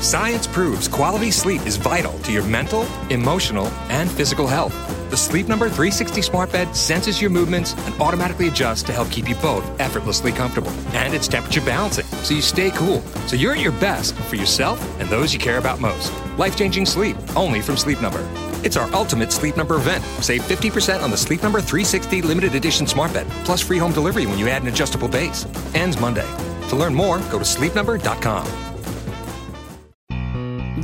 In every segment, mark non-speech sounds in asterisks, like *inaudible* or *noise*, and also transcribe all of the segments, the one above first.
Science proves quality sleep is vital to your mental, emotional, and physical health. The Sleep Number 360 smart bed senses your movements and automatically adjusts to help keep you both effortlessly comfortable. And it's temperature balancing, so you stay cool. So you're at your best for yourself and those you care about most. Life changing sleep, only from Sleep Number. It's our ultimate Sleep Number event. Save 50% on the Sleep Number 360 limited edition smart bed, plus free home delivery when you add an adjustable base. Ends Monday. To learn more, go to sleepnumber.com.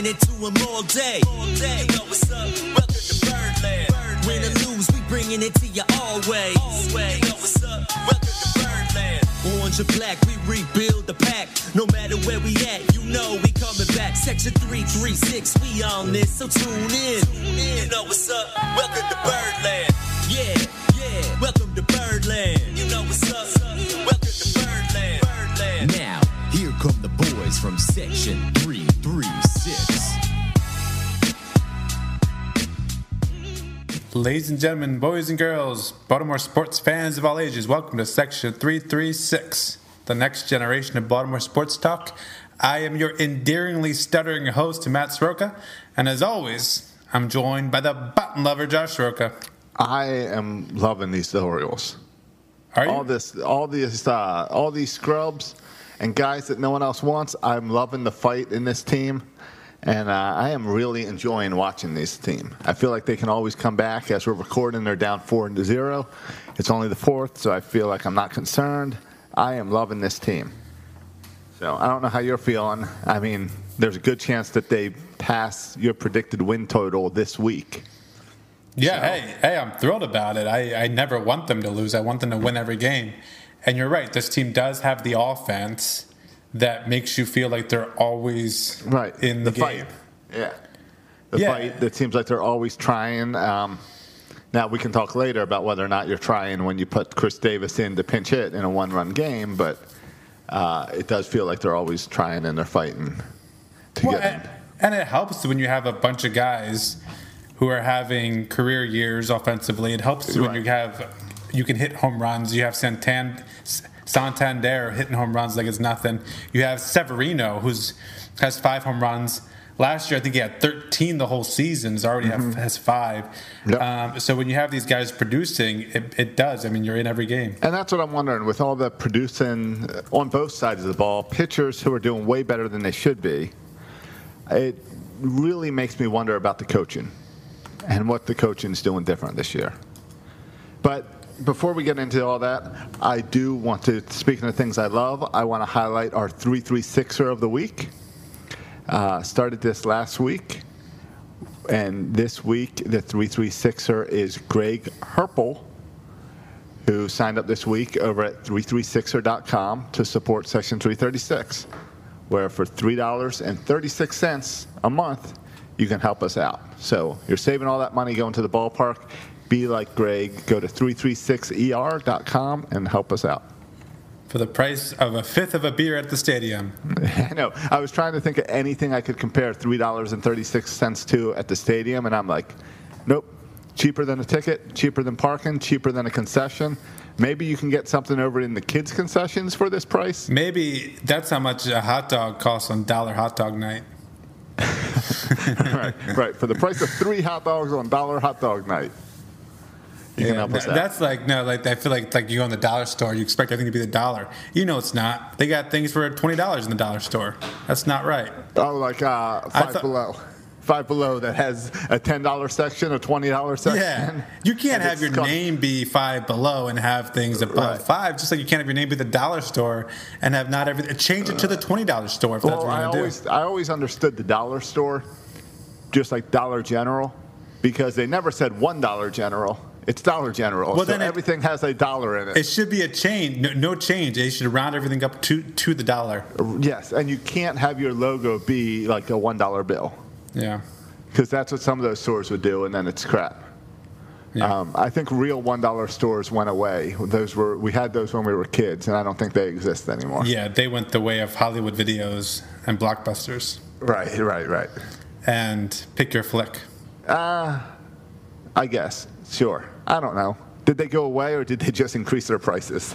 Bringing it to 'em all day. All day. You know what's up? Welcome to Birdland. Win or lose, we bringing it to you always. Always. You know what's up? Welcome to Birdland. Orange or black, we rebuild the pack. No matter where we at, you know we coming back. Section 336, we on this, so tune in. You know what's up? Welcome to Birdland. Yeah, yeah. Welcome to Birdland. You know what's up? Welcome to Birdland. Birdland. Now, here come the boys from Section 336. Ladies and gentlemen, boys and girls, Baltimore sports fans of all ages, welcome to Section 336, the next generation of Baltimore sports talk. I am your endearingly stuttering host, Matt Soroka, and as always, I'm joined by the button lover, Josh Soroka. I am loving these Orioles. Are you? All this, all these, uh, all these scrubs and guys that no one else wants. I'm loving the fight in this team, and uh, I am really enjoying watching this team. I feel like they can always come back. As we're recording, they're down four to zero. It's only the fourth, so I feel like I'm not concerned. I am loving this team. So I don't know how you're feeling. I mean, there's a good chance that they pass your predicted win total this week. Yeah, hey, hey, I'm thrilled about it. I, I never want them to lose. I want them to win every game. And you're right, this team does have the offense that makes you feel like they're always right in the, the game. fight. Yeah, the Yeah. fight. It seems like they're always trying. Um, now we can talk later about whether or not you're trying when you put Chris Davis in to pinch hit in a one-run game, but uh, it does feel like they're always trying and they're fighting to Well, get and, and it helps when you have a bunch of guys who are having career years offensively. It helps when you have you can hit home runs. You have Santan, Santander hitting home runs like it's nothing. You have Severino who's has five home runs. Last year, I think he had 13 the whole season. He's already have, has five. Mm-hmm. Yep. Um, so when you have these guys producing, it, it does. I mean, you're in every game. And that's what I'm wondering with all the producing uh, on both sides of the ball, pitchers who are doing way better than they should be. It really makes me wonder about the coaching and what the coaching is doing different this year. But before we get into all that, I do want to, speaking of things I love, I want to highlight our 336er of the week. Uh, started this last week. And this week, the 336er is Greg Herpel, who signed up this week over at 336er.com to support Section 336, where for $3.36 a month, you can help us out. So you're saving all that money going to the ballpark. Be like Greg. Go to 336er.com and help us out. For the price of a fifth of a beer at the stadium. *laughs* I know. I was trying to think of anything I could compare $3.36 to at the stadium, and I'm like, nope. Cheaper than a ticket, cheaper than parking, cheaper than a concession. Maybe you can get something over in the kids' concessions for this price. Maybe that's how much a hot dog costs on Dollar Hot Dog Night. *laughs* right, right. For the price of three hot dogs on dollar hot dog night. You can Yeah, help us th- out. that's like no, like I feel like it's like you go in the dollar store, you expect everything to be the dollar. You know it's not. They got things for twenty dollars in the dollar store. That's not right. Oh, like uh, five thought- below. Five below that has a ten dollar section, a twenty dollar section. Yeah, you can't have your got- name be five below and have things above Right. five. Just like you can't have your name be the dollar store and have not everything. Change it to the twenty dollar store if that's what I you want to always, do. I always understood the dollar store, just like Dollar General, because they never said one Dollar General. It's Dollar General. Well, so then it- everything has a dollar in it. It should be a change, no, no change. They should round everything up to to the dollar. yes, and you can't have your logo be like a one dollar bill Yeah. because that's what some of those stores would do, and then it's crap. Yeah. Um, I think real one dollar stores went away. Those were we had those when we were kids, and I don't think they exist anymore. Yeah, they went the way of Hollywood videos and blockbusters Right, right, right. and pick your flick. I guess. Sure. I don't know. Did they go away or did they just increase their prices?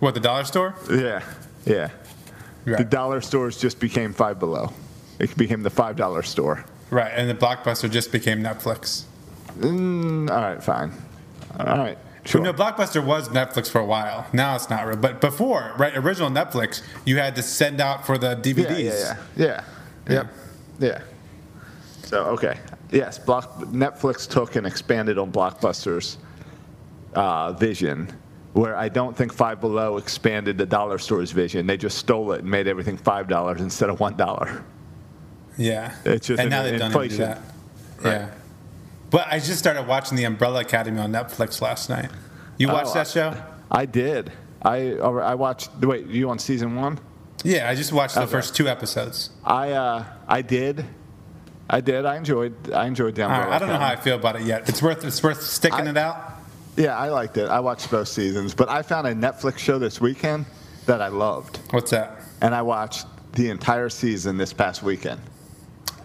What the dollar store? Yeah, yeah. The dollar stores just became five below. It became the five dollar store. Right, and the blockbuster just became Netflix. Mm, all right, fine. All right, sure. No, Blockbuster was Netflix for a while. Now it's not real. But before, right, original Netflix, you had to send out for the yeah, DVDs. yeah, yeah, yeah. Yep. Yeah. So okay, yes, Block, Netflix took and expanded on Blockbuster's uh, vision, where I don't think Five Below expanded the dollar store's vision. They just stole it and made everything five dollars instead of one dollar. Yeah. It's just and now they've done even do inflation. Yeah. But I just started watching The Umbrella Academy on Netflix last night. You watched Oh, that show? I did. I I watched. Wait, you on season one? Yeah, I just watched the Okay. first two episodes. I uh, I did. I did. I enjoyed. I enjoyed the All right, Umbrella I don't know how I feel about it yet. It's worth it's worth sticking I- it out. Yeah, I liked it. I watched both seasons, but I found a Netflix show this weekend that I loved, What's that? and I watched the entire season this past weekend.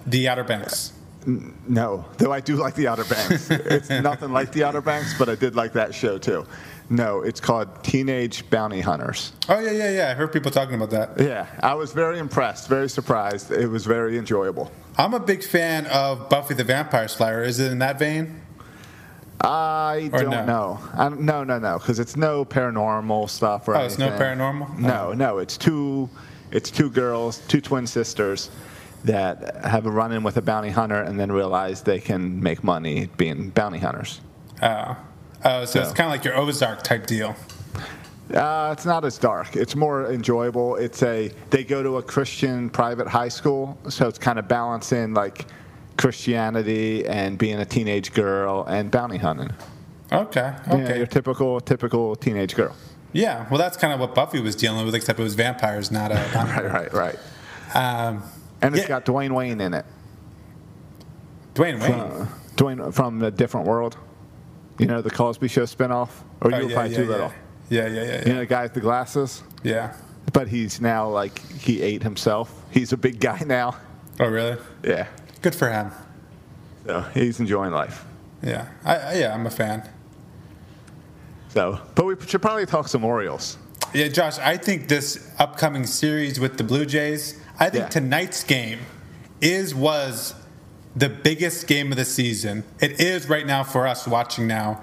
The Outer Banks. No, though I do like the Outer Banks. it's nothing like the Outer Banks, but I did like that show too. No, it's called Teenage Bounty Hunters. Oh yeah, yeah, yeah. I heard people talking about that. Yeah, I was very impressed, very surprised. It was very enjoyable. I'm a big fan of Buffy the Vampire Slayer. Is it in that vein? I Or don't no? know. I don't, no, no, no, because it's no paranormal stuff or Oh, it's no paranormal? No, oh. no, it's two, it's two girls, two twin sisters that have a run-in with a bounty hunter and then realize they can make money being bounty hunters. Oh, oh, so it's kind of like your Ozark type deal. Uh, it's not as dark. It's more enjoyable. It's a they go to a Christian private high school, so it's kind of balancing like Christianity and being a teenage girl and bounty hunting. Okay, Yeah, okay. your typical typical teenage girl. Yeah, well, that's kind of what Buffy was dealing with, except it was vampires, not a. *laughs* Right, right, right. Um, And it's Yeah. got Dwayne Wayne in it. Dwayne Wayne. Uh, Dwayne from the Different World. You know the Cosby Show spinoff, or Oh, you were yeah, probably yeah, too yeah. little. Yeah, yeah, yeah, You know the guy with the glasses, yeah. but he's now like he ate himself. He's a big guy now. Oh, really? Yeah, Good for him. so he's enjoying life. Yeah, I, I, yeah, I'm a fan. So, but we should probably talk some Orioles. Yeah, Josh, I think this upcoming series with the Blue Jays, I think Yeah. tonight's game is was the biggest game of the season. It is right now for us watching now.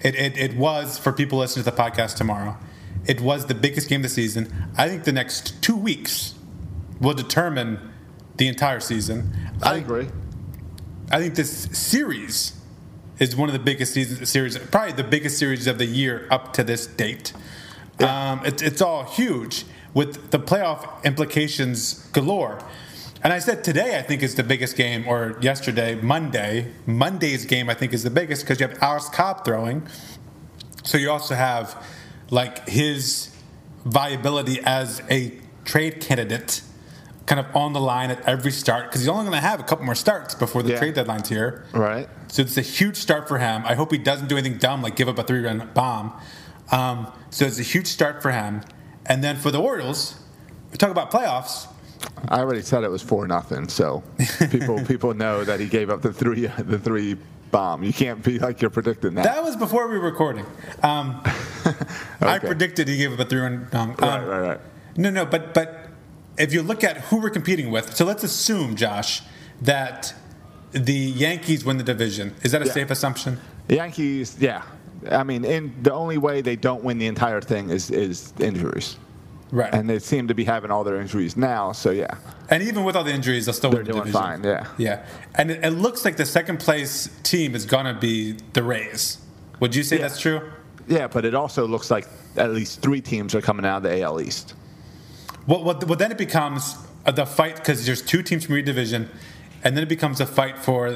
It, it, it was for people listening to the podcast tomorrow. It was the biggest game of the season. I think the next two weeks will determine the entire season. I agree. I think this series is one of the biggest season, series, probably the biggest series of the year up to this date. Um, it's, it's all huge with the playoff implications galore. And I said today, I think is the biggest game, or yesterday, Monday. Monday's game, I think, is the biggest because you have Alex Cobb throwing. So you also have like his viability as a trade candidate kind of on the line at every start because he's only going to have a couple more starts before the Yeah. trade deadline's here. Right. So it's a huge start for him. I hope he doesn't do anything dumb like give up a three run bomb. Um, so it's a huge start for him. And then for the Orioles, we talk about playoffs. I already said it was four nothing, so people *laughs* people know that he gave up the three *laughs* the three bomb. You can't be like you're predicting that. That was before we were recording. Um, *laughs* I predicted he gave up a three run bomb. right, Um, right, right. No, no, but but if you look at who we're competing with, so let's assume, Josh, that the Yankees win the division. Is that a Yeah. safe assumption? The Yankees, yeah. I mean, in the only way they don't win the entire thing is is injuries, Right. and they seem to be having all their injuries now. So yeah, And even with all the injuries, they'll still they're win the doing division. fine. Yeah. Yeah, and it, it looks like the second place team is gonna be the Rays. Would you say Yeah. that's true? Yeah, but it also looks like at least three teams are coming out of the AL East. Well, well, well then it becomes the fight because there's two teams from your division, and then it becomes a fight for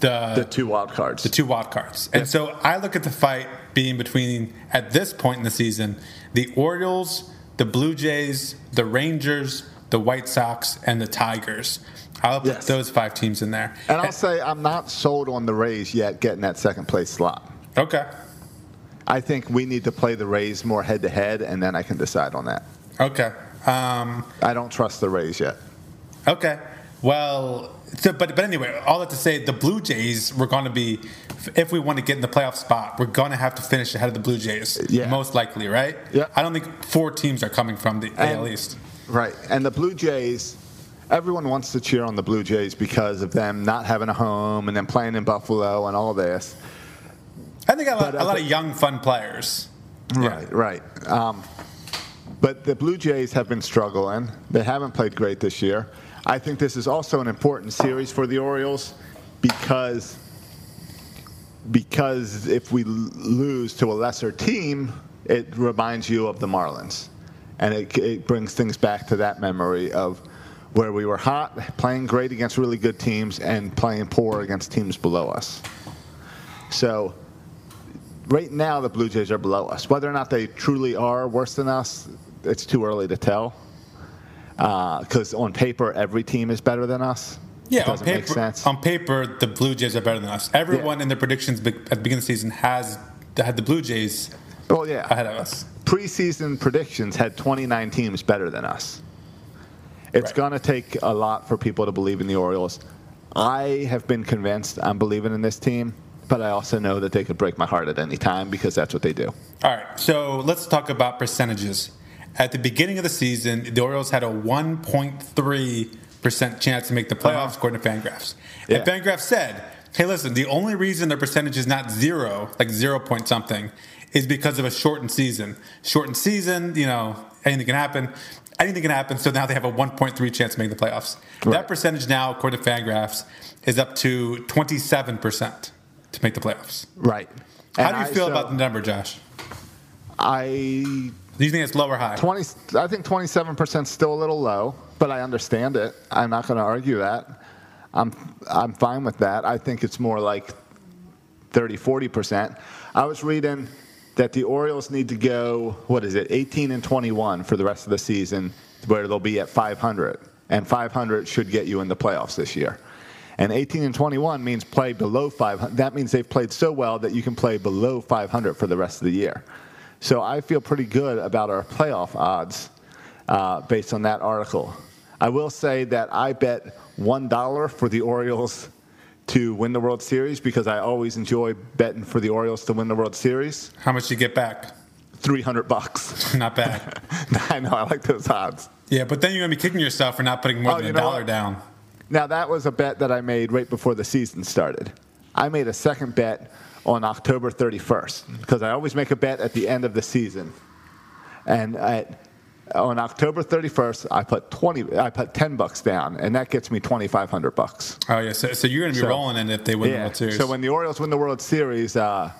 the The two wild cards. the two wild cards. And so I look at the fight being between, at this point in the season, the Orioles, the Blue Jays, the Rangers, the White Sox, and the Tigers. I'll put Yes. those five teams in there. And I'll say I'm not sold on the Rays yet getting that second place slot. Okay. I think we need to play the Rays more head to head, and then I can decide on that. Okay. Um, I don't trust the Rays yet. okay. Well, so, but but anyway, all that to say, the Blue Jays we're going to be, if we want to get in the playoff spot, we're going to have to finish ahead of the Blue Jays, Yeah. most likely, right? Yeah. I don't think four teams are coming from the And- AL East. Right. And the Blue Jays, everyone wants to cheer on the Blue Jays because of them not having a home and then playing in Buffalo and all this. I think a lot, But a I lot of young, fun players. Yeah. Right, right. Um, but the Blue Jays have been struggling. They haven't played great this year. I think this is also an important series for the Orioles because because if we lose to a lesser team, it reminds you of the Marlins, and it, it brings things back to that memory of where we were hot, playing great against really good teams, and playing poor against teams below us. So right now the Blue Jays are below us. Whether or not they truly are worse than us, it's too early to tell. Uh, because on paper, every team is better than us. Yeah, on paper, on paper, the Blue Jays are better than us. Everyone Yeah. in their predictions at the beginning of the season has had the Blue Jays well, yeah. ahead of us. Preseason predictions had 29 teams better than us. It's Right. going to take a lot for people to believe in the Orioles. I have been convinced I'm believing in this team, but I also know that they could break my heart at any time because that's what they do. All right, so let's talk about percentages. At the beginning of the season, the Orioles had a 1.3% chance to make the playoffs, according to Fangraphs. And Uh-huh. Fangraphs said, hey, listen, the only reason their percentage is not zero, like zero point something, is because of a shortened season. Shortened season, you know, anything can happen. Anything can happen, so now they have a 1.3 chance to make the playoffs. That percentage now, according to Fangraphs, is up to 27% to make the playoffs. Right. How And do you I- feel so about the number, Josh? I Do you think it's low or high? 20, I think 27% is still a little low, but I understand it. I'm not going to argue that. I'm, I'm fine with that. I think it's more like 30, 40%. I was reading that the Orioles need to go, what is it, 18 and 21 for the rest of the season, where they'll be at 500. And 500 should get you in the playoffs this year. And 18 and 21 means play below 500. That means they've played so well that you can play below 500 for the rest of the year. So I feel pretty good about our playoff odds uh, based on that article. I will say that I bet $1 for the Orioles to win the World Series because I always enjoy betting for the Orioles to win the World Series. How much do you get back? 300 bucks. *laughs* Not bad. *laughs* I know, I like those odds. yeah, but then you're gonna be kicking yourself for not putting more Oh, than a dollar what? down. Now, that was a bet that I made right before the season started. I made a second bet on October 31st because I always make a bet at the end of the season. And at, on October 31st, I put 20, I put 10 bucks down, and that gets me 2,500 bucks. Oh yeah, so, so you're gonna be So- rolling in if they win the World Series. So when the Orioles win the World Series, uh,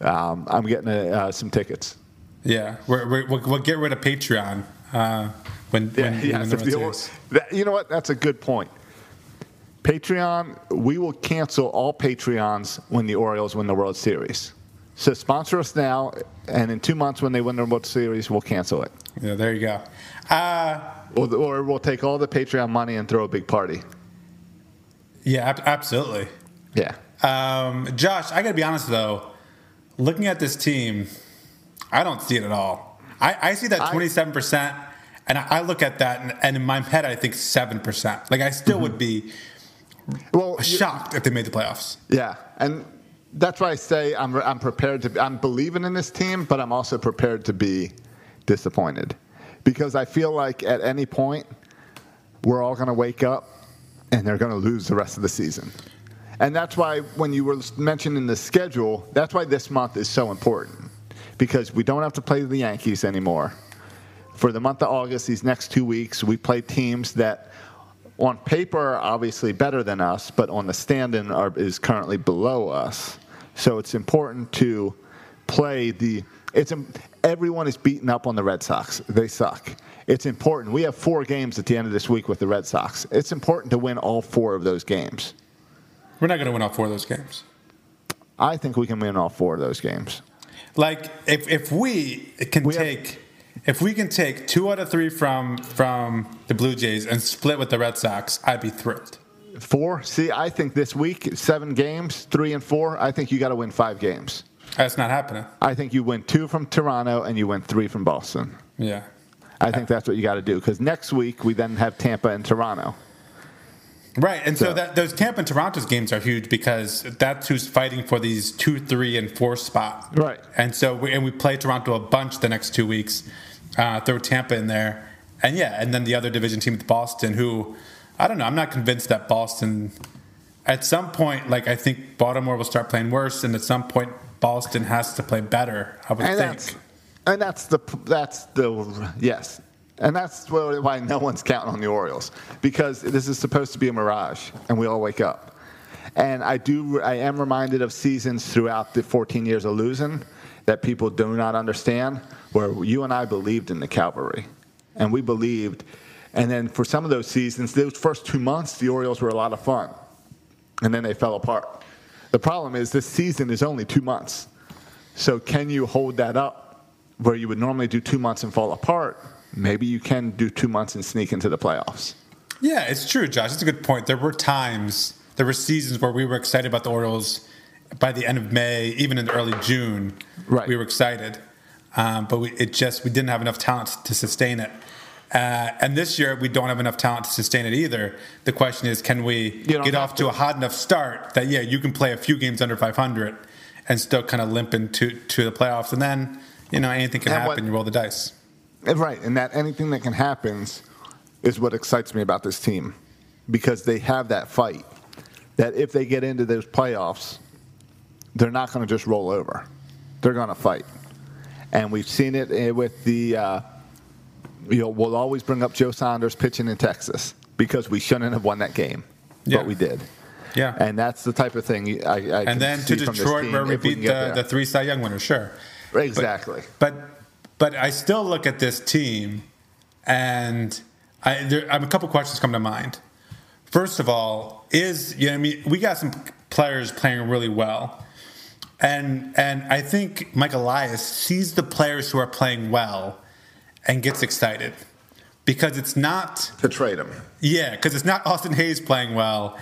um, I'm getting uh, some tickets. yeah, we're, we're, we'll, we'll get rid of Patreon uh, when, Yeah, when you yes, win the if World the Or- Series. that- you know what? That's a good point. Patreon, we will cancel all Patreons when the Orioles win the World Series. So sponsor us now, and in two months when they win the World Series, we'll cancel it. Yeah, there you go. Uh, Or, or we'll take all the Patreon money and throw a big party. yeah, ab- absolutely. Yeah. Um, Josh, I got to be honest though. Looking at this team, I don't see it at all. I, I see that 27%, and I, I look at that, and, and in my head, I think 7%. Like, I still would be Well, shocked if they made the playoffs. Yeah, and that's why I say I'm, I'm prepared to. I'm believing in this team, but I'm also prepared to be disappointed because I feel like at any point we're all going to wake up and they're going to lose the rest of the season. And that's why when you were mentioning the schedule, that's why this month is so important because we don't have to play the Yankees anymore. For the month of August, these next two weeks, we play teams that on paper are obviously better than us, but on the stand-in are, is currently below us. So it's important to play the. It's um, everyone is beaten up on the Red Sox. They suck. It's important. We have four games at the end of this week with the Red Sox. It's important to win all four of those games. We're not going to win all four of those games. I think we can win all four of those games. Like if if we can We have- take if we can take two out of three from from the Blue Jays and split with the Red Sox, I'd be thrilled. Four. See, I think this week, seven games, three and four. I think you got to win five games. That's not happening. I think you win two from Toronto and you win three from Boston. Yeah. I think that's what you got to do because next week we then have Tampa and Toronto. Right, and so, So- that those Tampa and Toronto's games are huge because that's who's fighting for these two, three, and four spot. Right. and so we, and we play Toronto a bunch the next two weeks. Uh, throw Tampa in there, and yeah, and then the other division team with Boston, who I don't know. I'm not convinced that Boston. At some point, like I think Baltimore will start playing worse, and at some point Boston has to play better. I would And think. that's and that's the that's the yes, and that's why no one's counting on the Orioles because this is supposed to be a mirage, and we all wake up. And I do I am reminded of seasons throughout the 14 years of losing that people do not understand, where you and I believed in the cavalry, and we believed. And then for some of those seasons, those first two months, the Orioles were a lot of fun, and then they fell apart. The problem is this season is only two months. So can you hold that up where you would normally do two months and fall apart? Maybe you can do two months and sneak into the playoffs. Yeah, it's true, Josh. It's a good point. There were times, there were seasons where we were excited about the Orioles by the end of May, even in early June. Right. We were excited, um, but we, it just we didn't have enough talent to sustain it. Uh, and this year we don't have enough talent to sustain it either. The question is, can we get off to. to. a hot enough start that yeah, you can play a few games under 500 and still kind of limp into to the playoffs, and then you know anything can And happen. what- you roll the dice. And Right, and that anything that can happen is what excites me about this team because they have that fight. That if they get into those playoffs, they're not going to just roll over. They're going to fight. And we've seen it eh, with the, uh, you know, we'll always bring up Joe Saunders pitching in Texas because we shouldn't have won that game, Yeah. but we did. Yeah. And that's the type of thing I, I can and then to see from this Detroit, where we if we beat the, the three Cy Young winners, sure. Exactly. But but I still look at this team, and I, there, I have a couple questions come to mind. First of all, is you know I mean we got some players playing really well, and and I think Mike Elias sees the players who are playing well, and gets excited, because it's not to trade him. yeah, because it's not Austin Hays playing well.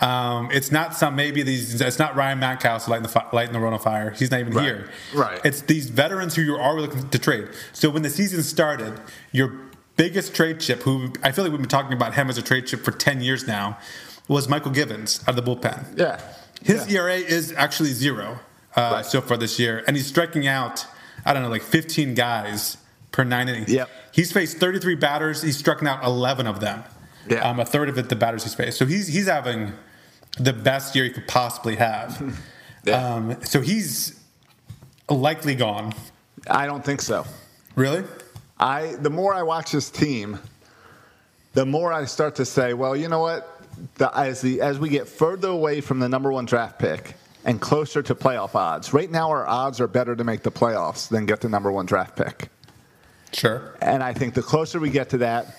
Um, it's not some maybe these. It's not Ryan Mackhouse lighting the fi- lighting the run on fire. He's not even Right, here. right. It's these veterans who you are looking to trade. So when the season started, your biggest trade chip, who I feel like we've been talking about him as a trade chip for ten years now, was Mychal Givens out of the bullpen. Yeah. His Yeah. ERA is actually zero uh, Right. so far this year, and he's striking out. I don't know, like 15 guys per nine innings. Yep. He's faced 33 batters. He's struck out 11 of them. Yeah. Um, a third of it, the batters he's faced. So he's he's having the best year he could possibly have. *laughs* Yeah. Um, so he's likely gone. I don't think so. Really? I the more I watch this team, the more I start to say, well, you know what? The, as the as we get further away from the number one draft pick and closer to playoff odds, right now our odds are better to make the playoffs than get the number one draft pick. Sure. And I think the closer we get to that,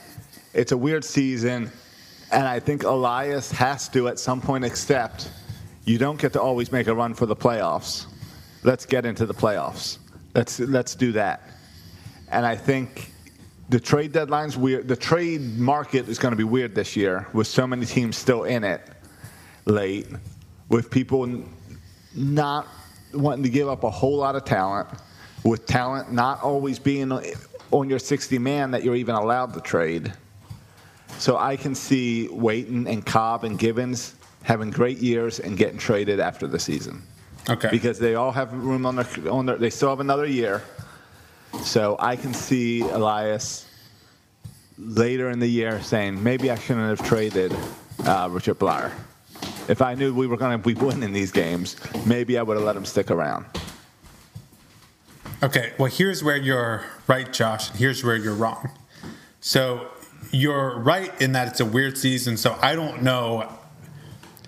it's a weird season. And I think Elias has to at some point accept you don't get to always make a run for the playoffs. Let's get into the playoffs. Let's let's do that. And I think the trade deadline's weird. The trade market is going to be weird this year with so many teams still in it late, with people not wanting to give up a whole lot of talent, with talent not always being on your 60 man that you're even allowed to trade. So I can see Waiton and Cobb and Givens having great years and getting traded after the season Okay. because they all have room on their on their. They still have another year, so I can see Elias later in the year saying maybe I shouldn't have traded uh, Richard Bleier. If I knew we were going to be winning these games, maybe I would have let him stick around. Okay, well, here's where you're right, Josh, and here's where you're wrong. So you're right in that it's a weird season. So I don't know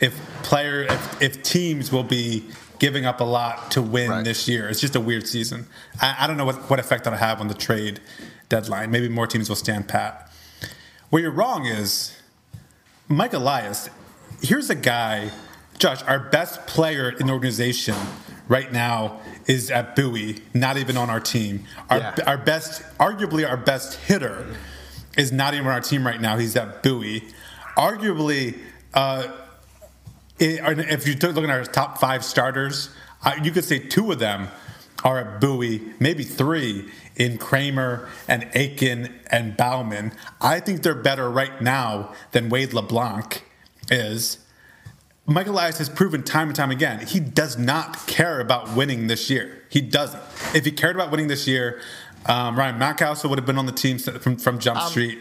if player if, if teams will be giving up a lot to win Right. this year. It's just a weird season. I, I don't know what, what effect that'll have on the trade deadline. Maybe more teams will stand pat. Where you're wrong is Mike Elias. Here's a guy Josh, our best player in the organization right now is at Bowie, not even on our team. Our, Yeah. our best, arguably our best hitter, is not even on our team right now. He's at Bowie. Arguably, uh, if you looking at our top five starters, uh, you could say two of them are at Bowie, maybe three in Kremer and Akin and Baumann. I think they're better right now than Wade LeBlanc is. Michael Elias has proven time and time again he does not care about winning this year. He doesn't. If he cared about winning this year, um, Ryan Mountcastle would have been on the team from, from Jump Street.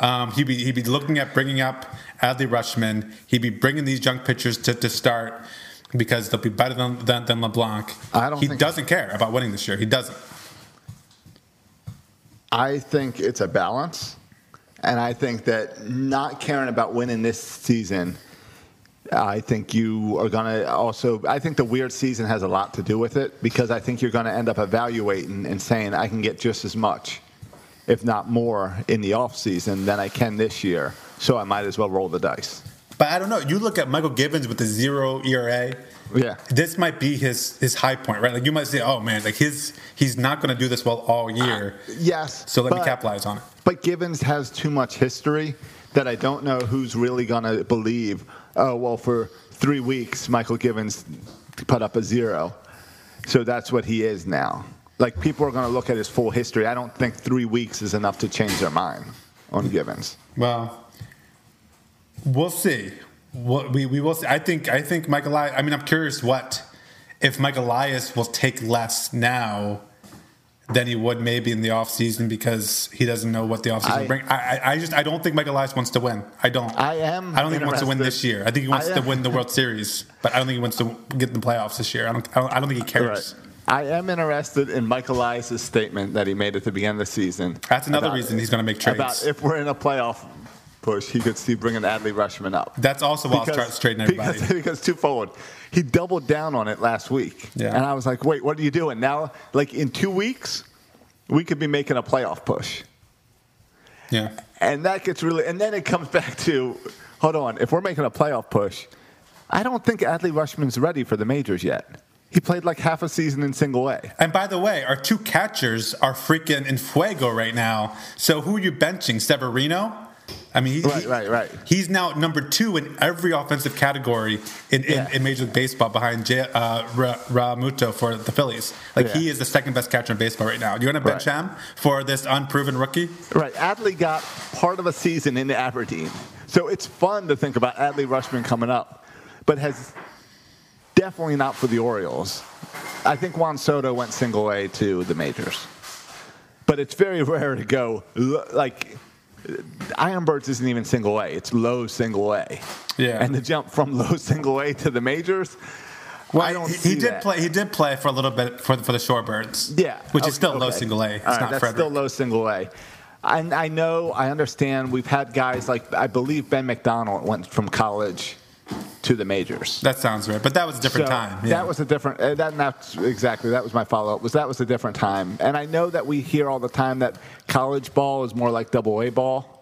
Um, he'd be he'd be looking at bringing up Adley Rutschman. He'd be bringing these young pitchers to, to start because they'll be better than, than, than LeBlanc. I don't he think- doesn't care about winning this year. He doesn't. I think it's a balance, and I think that not caring about winning this season, I think you are going to also. I think the weird season has a lot to do with it because I think you're going to end up evaluating and saying I can get just as much, if not more, in the off season than I can this year. So I might as well roll the dice. But I don't know. You look at Mychal Givens with the zero ERA. Yeah. This might be his his high point, right? Like you might say, "Oh man, like his he's not going to do this well all year." Uh, yes. So let me capitalize on it. But Givens has too much history that I don't know who's really going to believe. Oh well, for three weeks, Mychal Givens put up a zero, so that's what he is now. Like people are going to look at his full history. I don't think three weeks is enough to change their mind on Givens. Well, we'll see. What we, we will see. I think I think Michael I mean, I'm curious what if Michael Elias will take less now than he would maybe in the offseason because he doesn't know what the offseason will bring. I, I, just I don't think Mike Elias wants to win. I don't. I am I don't think he wants to win this year. I think he wants to win the World Series, but I don't think he wants to get in the playoffs this year. I don't. I don't, I don't think he cares. I am interested in Michael Elias' statement that he made at the beginning of the season. That's another reason he's going to make trades. About if we're in a playoff push, he could see bringing Adley Rutschman up. That's also why I'll start trading everybody. *laughs* Because, because forward. He doubled down on it last week. Yeah. And I was like, wait, what are you doing? Now, like in two weeks, we could be making a playoff push. yeah. And that gets really, and then it comes *laughs* back to, hold on, if we're making a playoff push, I don't think Adley Rutschman's ready for the majors yet. He played like half a season in single A. And by the way, our two catchers are freaking in fuego right now. So who are you benching? Severino? I mean, he, Right, he- right, right. He's now number two in every offensive category in, in, Yeah. in Major League Baseball behind J, uh, Ra, Ramuto for the Phillies. Like Yeah. he is the second best catcher in baseball right now. You want to bench Right. him for this unproven rookie? Right. Adley got part of a season in Aberdeen. So it's fun to think about Adley Rutschman coming up, but has definitely not for the Orioles. I think Juan Soto went single A to the majors. But it's very *laughs* rare to go l- like Ironbirds isn't even single A. It's low single A. Yeah. And the jump from *laughs* low single A to the majors, I don't he, see he did that. play. He did play for a little bit for the, for the Shorebirds. Yeah, which is okay, still low single A. It's All right, not that's Frederick. still low single A. And I know, I understand. We've had guys like I believe Ben McDonald went from college to the majors. That sounds right, but that was a different So time. Yeah. That was a different. Uh, that that's exactly. That was my follow up. Was that was a different time. And I know that we hear all the time that college ball is more like double A ball.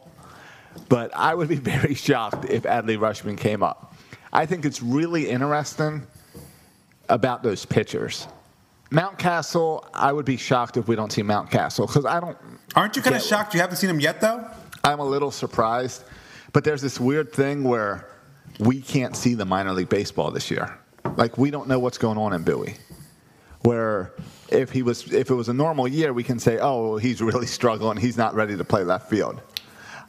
But I would be *laughs* very shocked if Adley Rutschman came up. I think it's really interesting about those pitchers. Mountcastle, I would be shocked if we don't see Mountcastle because I don't. Aren't you kind of shocked you haven't seen him yet, though? I'm a little surprised, but there's this weird thing where we can't see the minor league baseball this year. Like we don't know what's going on in Bowie. Where if he was, if it was a normal year, we can say, oh, he's really *laughs* struggling. He's not ready to play left field.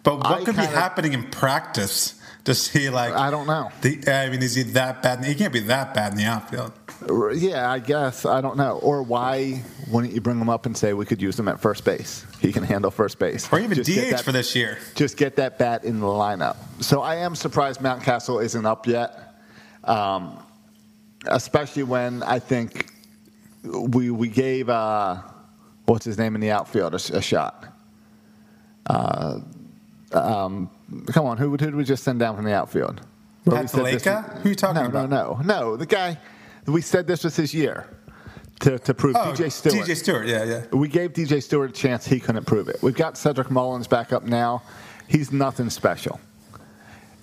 But what I could be kinda- happening in practice to see like? I don't know. The, I mean, is he that bad? He can't be that bad in the outfield. Yeah, I guess I don't know. Or why wouldn't you bring him up and say we could use him at first base? He can handle first base, Or even Just get DH that- for this year. just get that bat in the lineup. So I am surprised Mountcastle isn't up yet, um, especially when I think we we gave uh, what's his name in the outfield a, a shot. Uh, um, come on, who, who did we just send down from the outfield? Where we said this- Patsaleka? Who are you talking no, about? No, no, no. The guy we said this was his year to, to prove Oh, DJ Stewart. DJ Stewart, yeah, yeah. We gave DJ Stewart a chance. He couldn't prove it. We've got Cedric Mullins back up now. He's nothing special.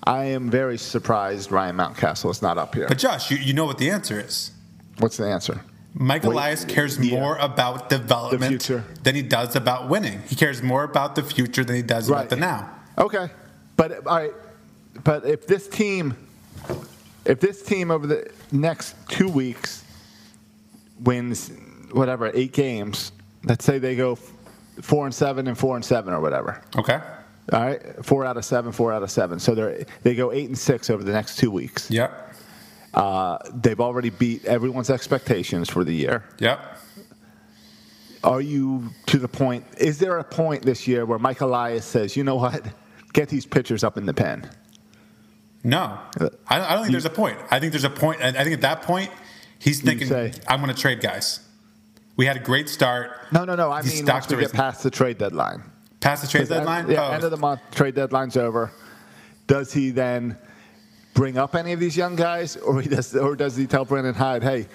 I am very surprised Ryan Mountcastle is not up here. But Josh, you, you know what the answer is. What's the answer? Mike Wait, Elias cares yeah. more about development than he does about winning. He cares more about the future than he does about the now. Okay, but all right, but if this team, if this team over the next two weeks wins whatever eight games, let's say they go four and seven and four and seven or whatever. Okay. All right, four out of seven, four out of seven. So they they go eight and six over the next two weeks. Yep. Uh, they've already beat everyone's expectations for the year. Yep. Are you to the point? Is there a point this year where Mike Elias says, "You know what? Get these pitchers up in the pen." No, I, I don't think there's a point. I think there's a point. I think at that point, he's thinking, say- "I'm going to trade guys." We had a great start. No, no, no. I These mean, once we get past the trade deadline. past the trade deadline. Yeah, Oh, end of the month, trade deadline's over. Does he then bring up any of these young guys, or he does, or does he tell Brandon Hyde, "Hey,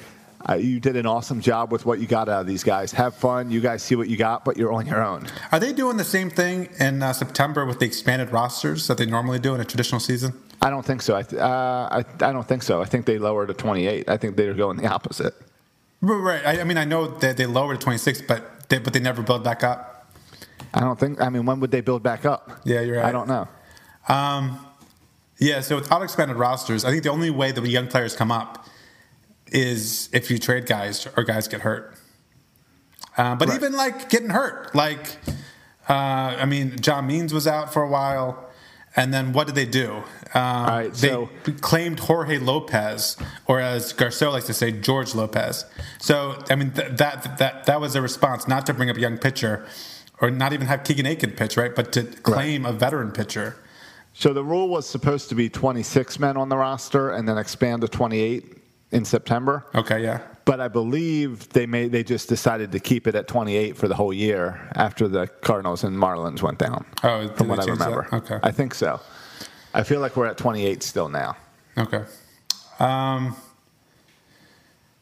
uh, you did an awesome job with what you got out of these guys. Have fun. You guys see what you got, but you're on your own." Are they doing the same thing in uh, September with the expanded rosters that they normally do in a traditional season? I don't think so. I, th- uh, I, I don't think so. I think they lowered to 28. I think they're going the opposite. Right. I, I mean, I know that they lowered to 26, but they, but they never build back up. I don't think. I mean, when would they build back up? Yeah, you're right. I don't know. Yeah. So without expanded rosters, I think the only way that young players come up is if you trade guys or guys get hurt. Uh, but Right. even like getting hurt, like uh, I mean, John Means was out for a while, and then what did they do? Um, right, they claimed Jorge Lopez, or as Garcelle likes to say, George Lopez. So I mean, th- that that that was a response not to bring up a young pitcher, or not even have Keegan Akin pitch, right? But to claim a veteran pitcher. So the rule was supposed to be 26 men on the roster and then expand to 28 in September. Okay, yeah. But I believe they made they just decided to keep it at 28 for the whole year after the Cardinals and Marlins went down. Oh, from what I change that? remember. Okay. I think so. I feel like we're at 28 still now. Okay. Um,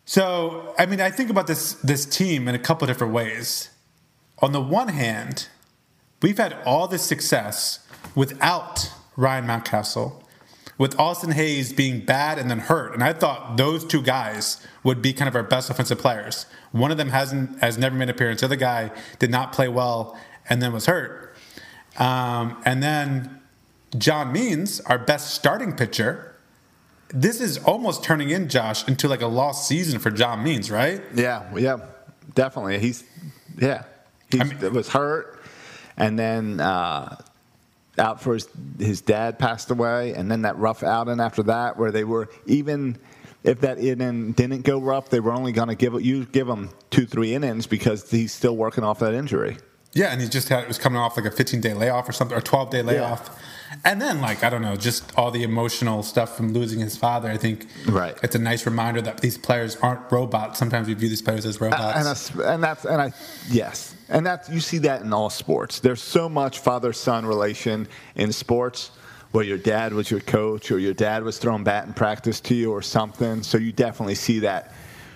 so, I mean, I think about this this team in a couple of different ways. On the one hand, we've had all this success without Ryan Mountcastle, with Austin Hays being bad and then hurt, and I thought those two guys would be kind of our best offensive players. One of them hasn't has never made an appearance. The other guy did not play well and then was hurt. Um, and then John Means, our best starting pitcher, this is almost turning in Josh into like a lost season for John Means, right? Yeah, yeah, definitely. He's yeah, he I mean- was hurt, and then uh, out for his his dad passed away, and then that rough outing after that, where they were even if that inning didn't go rough, they were only going to give you give him two three innings because he's still working off that injury. Yeah, and he just had it was coming off like a 15 day layoff or something, or 12 day layoff. And then, like, I don't know, just all the emotional stuff from losing his father. I think Right. it's a nice reminder that these players aren't robots. Sometimes we view these players as robots. and that's, and that's and I yes, and that's you see that in all sports. There's so much father son relation in sports where your dad was your coach or your dad was throwing bat in practice to you or something. So you definitely see that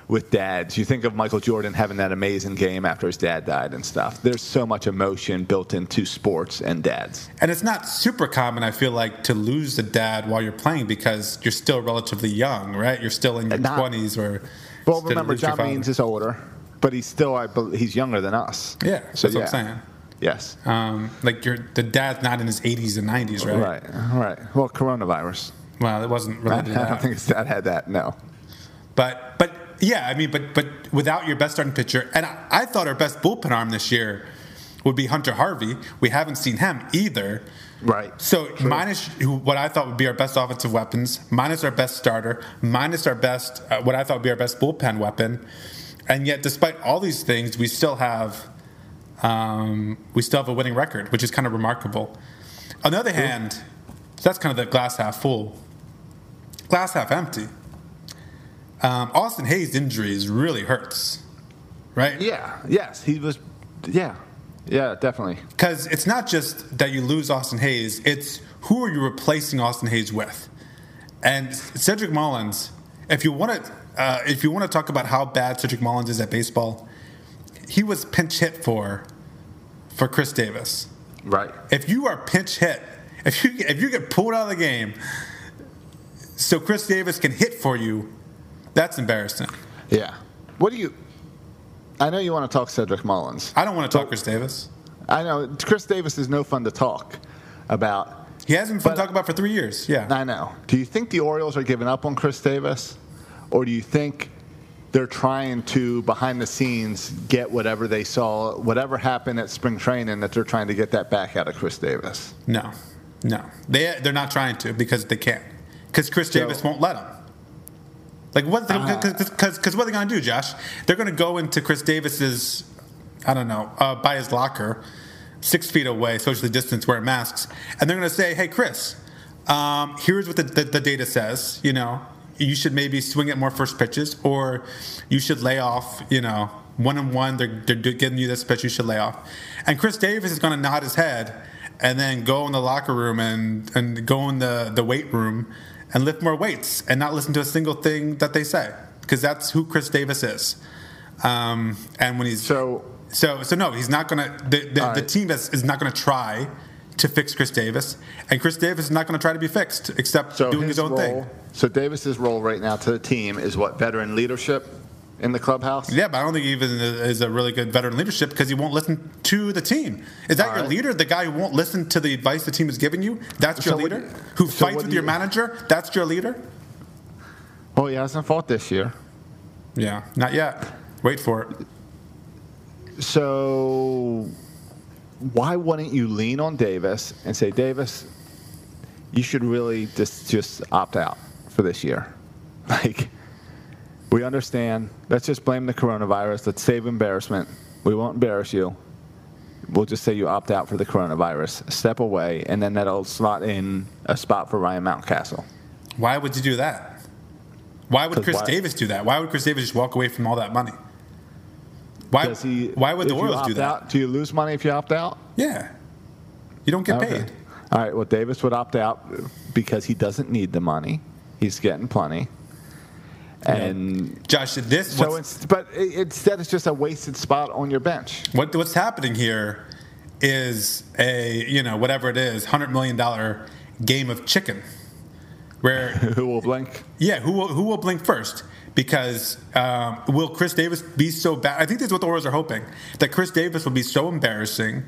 with dads. You think of Michael Jordan having that amazing game after his dad died and stuff. There's so much emotion built into sports and dads. And it's not super common, I feel like, to lose a dad while you're playing because you're still relatively young, right? You're still in your Not- 20s or. Well, remember John. Means is older, but he's still I bel he's younger than us. Yeah, that's what I'm saying. Yes. Um, like your the dad's not in his 80s and 90s, right? Right. Right. Well, coronavirus. Well, it wasn't I, related to I don't think his dad had that. No. But but yeah, I mean, but but without your best starting pitcher, and I, I thought our best bullpen arm this year would be Hunter Harvey. We haven't seen him either. Right. So minus what I thought would be our best offensive weapons, minus our best starter, minus our best uh, what I thought would be our best bullpen weapon, and yet despite all these things, we still have um, we still have a winning record, which is kind of remarkable. On the other hand, that's kind of the glass half full, glass half empty. Um, Austin Hays' injuries really hurts, right? Yeah. Yes. He was. Yeah. Yeah. Definitely. Because it's not just that you lose Austin Hays, it's who are you replacing Austin Hays with? And Cedric Mullins, if you want to, uh, if you want to talk about how bad Cedric Mullins is at baseball, he was pinch hit for for Chris Davis. Right. If you are pinch hit If you if you get pulled out of the game, so Chris Davis can hit for you, that's embarrassing. Yeah. What do you? I know you want to talk Cedric Mullins. I don't want to talk Chris Davis. I know Chris Davis is no fun to talk about. He hasn't been fun to talk about for three years. Yeah. I know. Do you think the Orioles are giving up on Chris Davis, or do you think they're trying to behind the scenes get whatever they saw, whatever happened at spring training, that they're trying to get that back out of Chris Davis? No, no, they they're not trying to because they can't. Because Chris So- Davis won't let them. Like what? Because because what are they gonna do, Josh? They're gonna go into Chris Davis's, I don't know, uh, by his locker, six feet away, socially distanced, wearing masks, and they're gonna say, "Hey, Chris, um, here's what the, the, the data says. You know, you should maybe swing at more first pitches, or you should lay off. You know, one and one, they're, they're giving you this pitch, you should lay off." And Chris Davis is gonna nod his head and then go in the locker room and, and go in the, the weight room and lift more weights and not listen to a single thing that they say because that's who Chris Davis is. Um, and when he's So- so so no, he's not gonna. The, the, the team is, is not gonna try to fix Chris Davis, and Chris Davis is not gonna try to be fixed except So doing his, own role, thing. So Davis's role right now to the team is what veteran leadership in the clubhouse. Yeah, but I don't think he even is a really good veteran leadership because he won't listen to the team. Is that All your right. leader? The guy who won't listen to the advice the team is giving you? That's your So leader? you- who so fights with do your manager? That's your leader? Well, he hasn't fought this year. Yeah, not yet. Wait for it. So why wouldn't you lean on Davis and say, Davis, you should really just just opt out for this year? *laughs* Like, we understand. Let's just blame the coronavirus. Let's save embarrassment. We won't embarrass you. We'll just say you opt out for the coronavirus. Step away, and then that'll slot in a spot for Ryan Mountcastle. Why would you do that? Why would Chris why- Davis do that? Why would Chris Davis just walk away from all that money? Why, he? why would the Orioles do that? Out, do you lose money if you opt out? Yeah. You don't get Okay. paid. All right. Well, Davis would opt out because he doesn't need the money. He's getting plenty. And Josh, this so, it's, but instead, it's just a wasted spot on your bench. what, what's happening here is a, you know, whatever it is, $100 million game of chicken. Where *laughs* Who will blink? Yeah, who will, who will blink first? Because um, will Chris Davis be so bad? I think that's what the Orioles are hoping that Chris Davis will be so embarrassing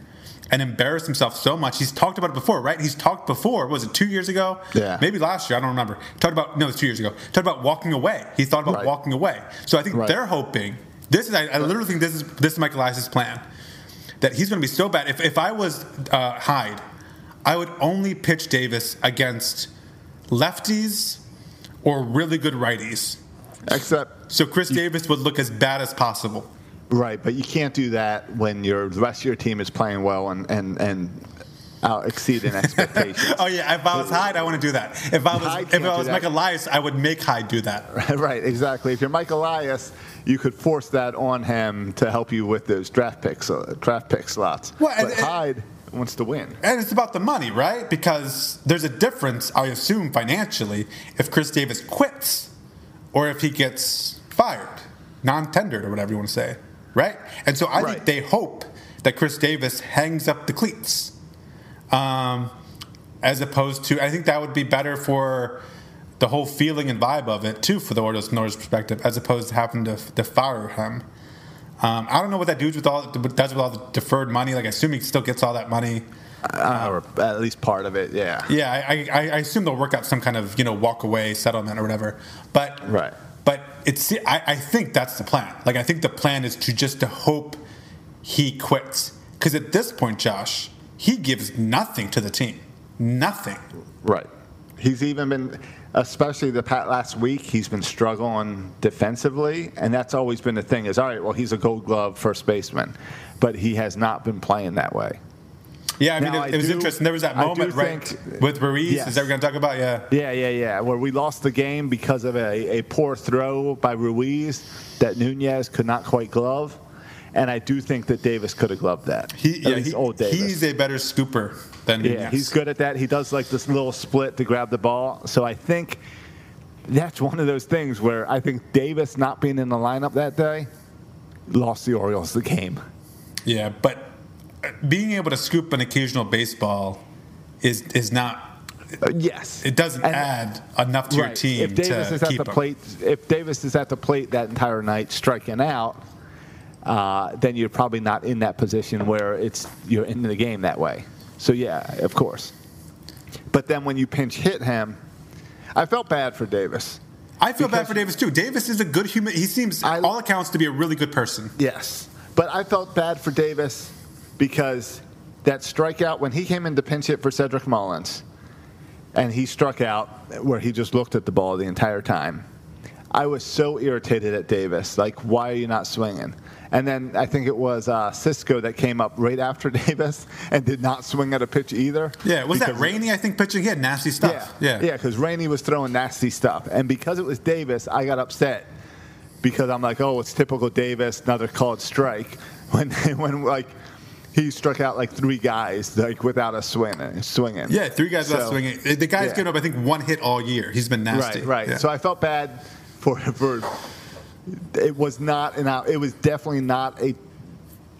and embarrass himself so much. He's talked about it before, right? He's talked before. Was it two years ago? Yeah. Maybe last year. I don't remember. Talked about no, it was two years ago. Talked about walking away. He thought about Right. walking away. So I think Right. they're hoping. This is. I, I literally think this is this is Michael Elias's plan. That he's going to be so bad. If if I was uh, Hyde, I would only pitch Davis against lefties or really good righties. Except, So Chris Davis would look as bad as possible. Right, but you can't do that when your the rest of your team is playing well and and and out exceeding expectations. *laughs* Oh yeah, if I was Hyde, I want to do that. If I was Hyde if I was. Mike Elias, I would make Hyde do that. *laughs* right, exactly. If you're Mike Elias, you could force that on him to help you with those draft picks, uh, draft pick slots. Well, and- but and- Hyde wants to win. And it's about the money, right? Because there's a difference, I assume, financially, if Chris Davis quits or if he gets fired, non-tendered or whatever you want to say, right? And so I think they hope that Chris Davis hangs up the cleats, um, as opposed to I think that would be better for the whole feeling and vibe of it too, for the Orioles from Orioles perspective, as opposed to having to, to fire him. Um, I don't know what that dudes with all does with all the deferred money. Like, I assume he still gets all that money. Uh, or at least part of it, yeah. Yeah, I, I, I assume they'll work out some kind of you know walk away settlement or whatever. But Right. But it's I, I think that's the plan. Like I think the plan is to just to hope he quits because at this point, Josh, he gives nothing to the team, nothing. Right. He's even been, especially the last week, he's been struggling defensively, and that's always been the thing. Is all right. Well, he's a Gold Glove first baseman, but he has not been playing that way. Yeah, I mean Now, it, I was do- interesting. There was that moment right think- with Ruiz. Yes. Is that we're going to talk about? Yeah. Yeah, yeah, yeah. Where we lost the game because of a, a poor throw by Ruiz that Nunez could not quite glove. And I do think that Davis could have gloved that. He, yeah, he- old Davis. he's a better scooper than Nunez. Yeah, he's good at that. He does like this little split to grab the ball. So I think that's one of those things where I think Davis not being in the lineup that day lost the Orioles the game. Yeah, but being able to scoop an occasional baseball is is not. Uh, yes, It doesn't And- add enough to your team If Davis to is at keep the him. plate, if Davis is at the plate that entire night striking out, uh, then you're probably not in that position where it's you're in the game that way. So yeah, of course. But then when you pinch hit him, I felt bad for Davis. I feel bad for Davis too. Davis is a good human. He seems, I- all accounts, to be a really good person. Yes, but I felt bad for Davis because that strikeout when he came in to pinch hit for Cedric Mullins, and he struck out where he just looked at the ball the entire time. I was so irritated at Davis. Like, why are you not swinging? And then I think it was uh, Sisco that came up right after *laughs* Davis and did not swing at a pitch either. Yeah, was that Rainey? I think pitching. He had nasty stuff. yeah, yeah, because Rainey was throwing nasty stuff, and because it was Davis, I got upset because I'm like, oh, it's typical Davis, another called strike. *laughs* When when like he struck out like three guys like without a swing, swinging. Yeah, three guys without So- swinging. The guy's yeah. given up, I think, one hit all year. He's been nasty. Right, right. Yeah. So I felt bad for for. It was not an. It was definitely not a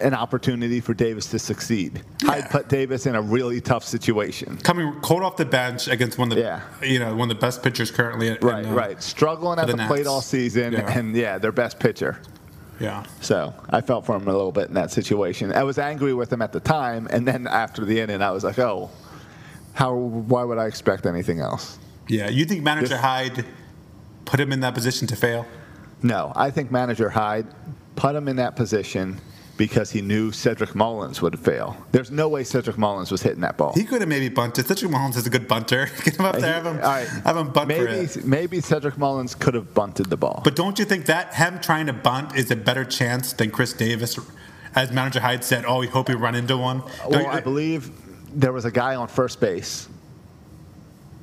an opportunity for Davis to succeed. I'd put Davis in a really tough situation. coming cold off the bench against one of the Yeah. you know one of the best pitchers currently. in, Right, uh, right. Struggling at the, the plate all season, Yeah. and yeah, their best pitcher. Yeah. So I felt for him a little bit in that situation. I was angry with him at the time, and then after the inning, I was like, "Oh, how? Why would I expect anything else?" Yeah. You think manager This- Hyde put him in that position to fail? No, I think manager Hyde put him in that position because he knew Cedric Mullins would fail. There's no way Cedric Mullins was hitting that ball. He could have maybe bunted. Cedric Mullins is a good bunter. *laughs* Get him up there, have him, right. have him bunt for maybe, it. maybe Cedric Mullins could have bunted the ball. But don't you think that him trying to bunt is a better chance than Chris Davis? As manager Hyde said, "Oh, we hope we run into one." Don't well, you- I believe there was a guy on first base.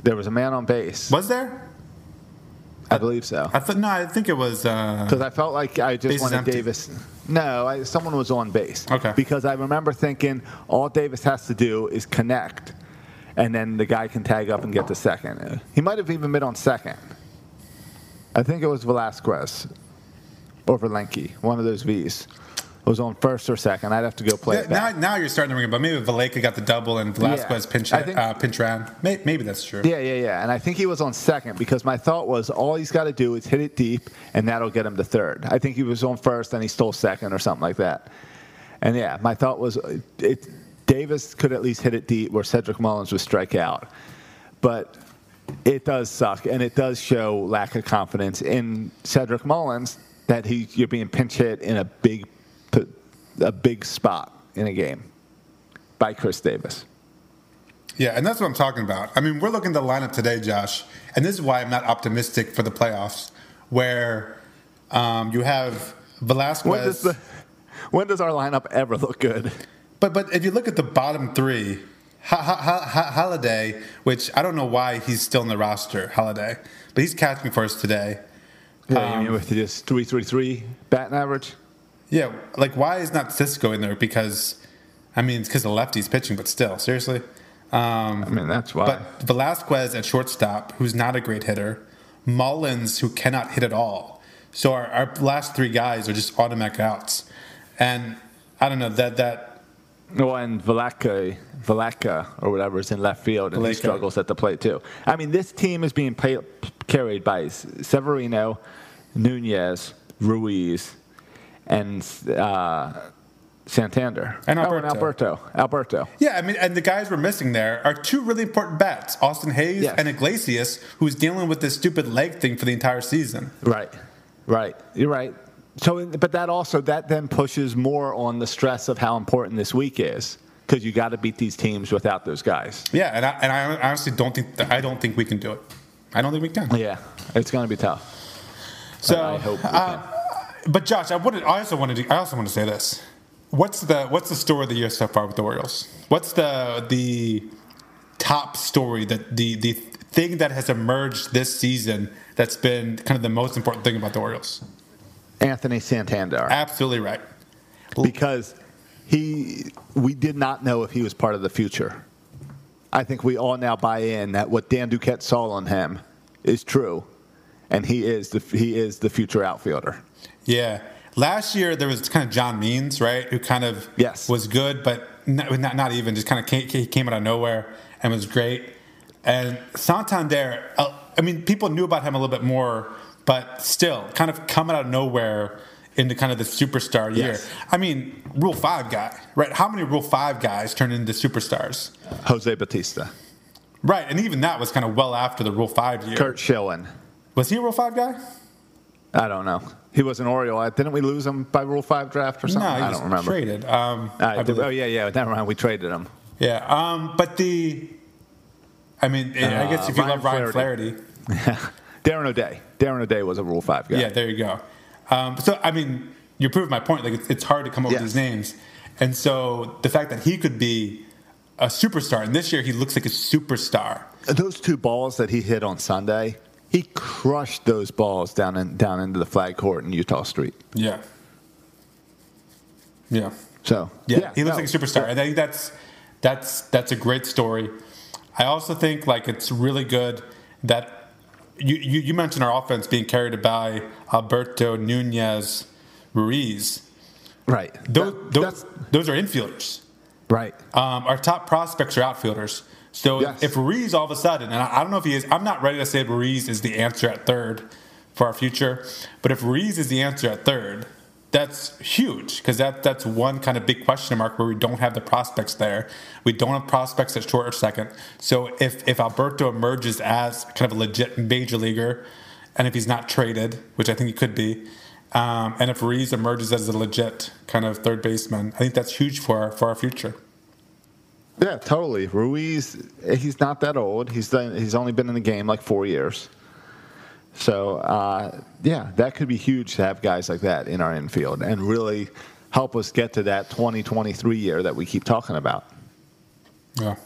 There was a man on base. was there? I believe so. I thought no. I think it was. Uh, Because I felt like I just wanted. Davis. No, I, someone was on base. Okay. Because I remember thinking all Davis has to do is connect, and then the guy can tag up and get to second. He might have even been on second. I think it was Velazquez or Valenki, one of those V's. Was on first or second. I'd have to go play yeah, it now, now you're starting to ring it, but maybe Valaika got the double and Velazquez Yeah. think- uh, pinch round. May, maybe that's true. Yeah, yeah, yeah. And I think he was on second because my thought was all he's got to do is hit it deep, and that'll get him to third. I think he was on first and he stole second or something like that. And yeah, my thought was uh, it, Davis could at least hit it deep where Cedric Mullins would strike out. But it does suck, and it does show lack of confidence in Cedric Mullins that he you're being pinch hit in a big, p- a big spot in a game by Chris Davis. Yeah, and that's what I'm talking about. I mean, we're looking at the lineup today, Josh, and this is why I'm not optimistic for the playoffs, where um, you have Velazquez. When does the when does our lineup ever look good? But but if you look at the bottom three, ha- ha- ha- ha- Holaday, which I don't know why he's still in the roster, Holaday, but he's catching for us today. Yeah, you mean with just three three three batting average? Yeah, like why is not Sisco in there? Because I mean, it's because the lefty's pitching, but still, seriously. Um, I mean, that's why. But Velazquez at shortstop, who's not a great hitter, Mullins, who cannot hit at all. So our, our last three guys are just automatic outs, and I don't know that that well, and Valaika, Valaika or whatever is in left field, and he struggles at the plate too. I mean, this team is being play, carried by Severino, Nunez, Ruiz, and uh, Santander. And Oh, and Alberto. Alberto. Alberto. yeah, I mean, and the guys we're missing there are two really important bats: Austin Hays Yes. and Iglesias, who's dealing with this stupid leg thing for the entire season. Right, right. You're right. So, but that also that then pushes more on the stress of how important this week is because you got to beat these teams without those guys. Yeah, and I, and I honestly don't think I don't think we can do it. I don't think we can. Yeah, it's going to be tough. So I hope we uh, but Josh, I wanted. I also wanted. To, I also want to say this. What's the What's the story of the year so far with the Orioles? What's the the top story that the the thing that has emerged this season that's been kind of the most important thing about the Orioles? Anthony Santander, Absolutely right. because he we did not know if he was part of the future. I think we all now buy in that what Dan Duquette saw on him is true, and he is the he is the future outfielder. Yeah. Last year there was kind of John Means, right, who kind of Yes. was good, but not, not, not even just kind of came, he came out of nowhere. and was great. And Santander, uh, I mean, people knew about him a little bit more, but still, kind of coming out of nowhere into kind of the superstar year. Yes. I mean, Rule Five guy, right? How many Rule Five guys turned into superstars? Jose Bautista, Right, and even that was kind of well after the Rule Five year. Curt Schilling. Was he a Rule Five guy? I don't know. He was an Oriole. Uh, Didn't we lose him by Rule Five draft or something? no, he I was don't remember. traded. Um, Uh, I believe. oh yeah, yeah. Never mind. We traded him. Yeah, um, but the, I mean, I guess if you Uh, Ryan love Ryan Flaherty, *laughs* Darren O'Day. Darren O'Day was a Rule Five guy. yeah, there you go. Um, so I mean, you prove my point. Like it's, it's hard to come up Yes. with these names, and so the fact that he could be a superstar, and this year he looks like a superstar. Those two balls that he hit on Sunday, he crushed those balls down in, down into the flag court in Eutaw Street. Yeah, yeah, So yeah. he looks no, like a superstar, and I think that's that's that's a great story. I also think like it's really good that you, you, you mentioned our offense being carried by Alberto Nunez Ruiz. Right. Those, That- those, those are infielders. right. Um, our top prospects are outfielders. So Yes. if Ruiz all of a sudden, and I, I don't know if he is, I'm not ready to say Ruiz is the answer at third for our future, but if Ruiz is the answer at third, that's huge because that that's one kind of big question mark where we don't have the prospects there. We don't have prospects at short or second. So if if Alberto emerges as kind of a legit major leaguer, and if he's not traded, which I think he could be, um, and if Ruiz emerges as a legit kind of third baseman, I think that's huge for our, for our future. Yeah, totally. Ruiz, he's not that old. He's done, he's only been in the game like four years. So uh, yeah, that could be huge to have guys like that in our infield and really help us get to that 2023 year that we keep talking about. Yeah.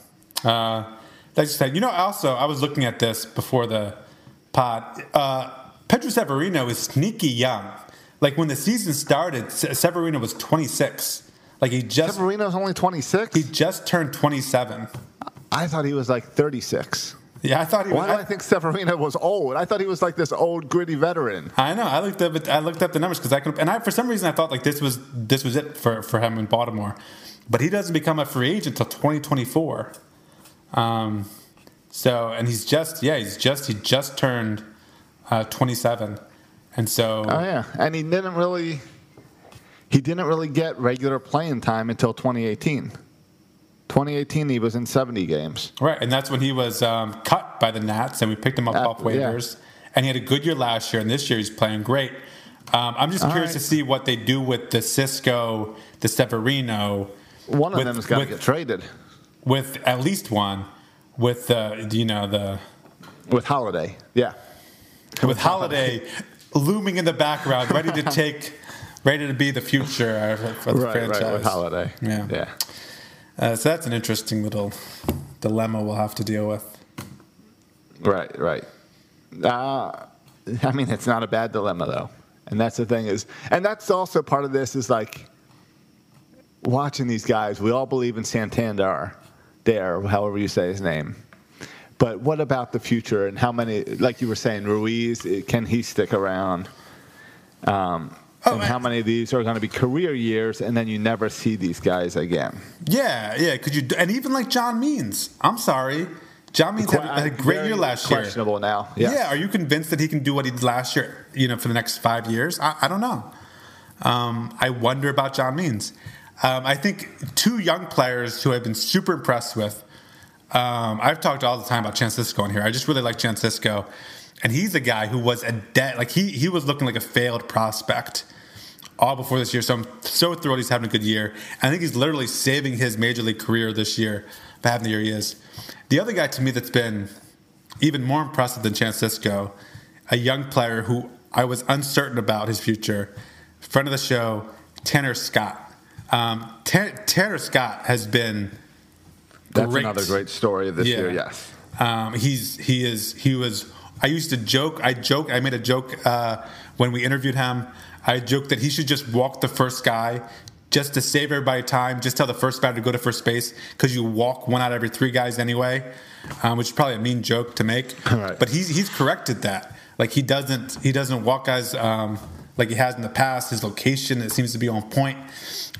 Uh, like I said, you know, also, I was looking at this before the pod. Uh, Pedro Severino is sneaky young. Like when the season started, Severino was 26. Like he just Severino's only 26. he just turned 27. I thought he was like 36. Yeah, I thought he was. Why do I think Severino was old? I thought he was like this old gritty veteran. I know. I looked up. I looked up the numbers because I could, and I for some reason I thought like this was this was it for for him in Baltimore, but he doesn't become a free agent until 2024. Um, so and he's just yeah he's just he just turned uh, 27, and so Oh yeah, and he didn't really he didn't really get regular playing time until 2018. 2018 he was in 70 games. right, and that's when he was um, cut by the Nats, and we picked him up Uh, off waivers, and he had a good year last year, and this year he's playing great. Um, I'm just All curious right. to see what they do with the Sisco, the Severino. One of with- them is going to get traded with at least one with the you know the with Holiday. Yeah. with holiday looming in the background ready to *laughs* take ready to be the future for the Right, franchise right, with Holiday. Yeah. Yeah. Uh, so that's an interesting little dilemma we'll have to deal with Right, right. Uh, I mean, it's not a bad dilemma though, and that's the thing is, and that's also part of this is like watching these guys. We all believe in Santander, there, however you say his name. But what about the future and how many? Like you were saying, Ruiz, can he stick around? Um, and how many of these are going to be career years, and then you never see these guys again? yeah yeah could you and even like john means i'm sorry john means had, had a great year last year Questionable now. Yes. Yeah, are you convinced that he can do what he did last year? You know, for the next five years? I, I don't know. Um, I wonder about John Means. Um, I think two young players who I've been super impressed with. Um, I've talked all the time about Chance Sisco in here. I just really like Chance Sisco, and he's a guy who was a dead like he he was looking like a failed prospect all before this year. So I'm so thrilled he's having a good year. I think he's literally saving his major league career this year by having the year he is. The other guy to me that's been even more impressive than Chance Sisco, a young player who I was uncertain about his future, friend of the show, Tanner Scott. Um, Tan- Tanner Scott has been That's great. another great story of this Yeah. year. Yes. Um, he's he is he was. I used to joke. I joke. I made a joke uh, when we interviewed him. I joked that he should just walk the first guy just to save everybody time. Just tell the first batter to go to first base because you walk one out of every three guys anyway, um, which is probably a mean joke to make. *laughs* Right. But he's he's corrected that. Like he doesn't he doesn't walk guys um, like he has in the past. His location it seems to be on point.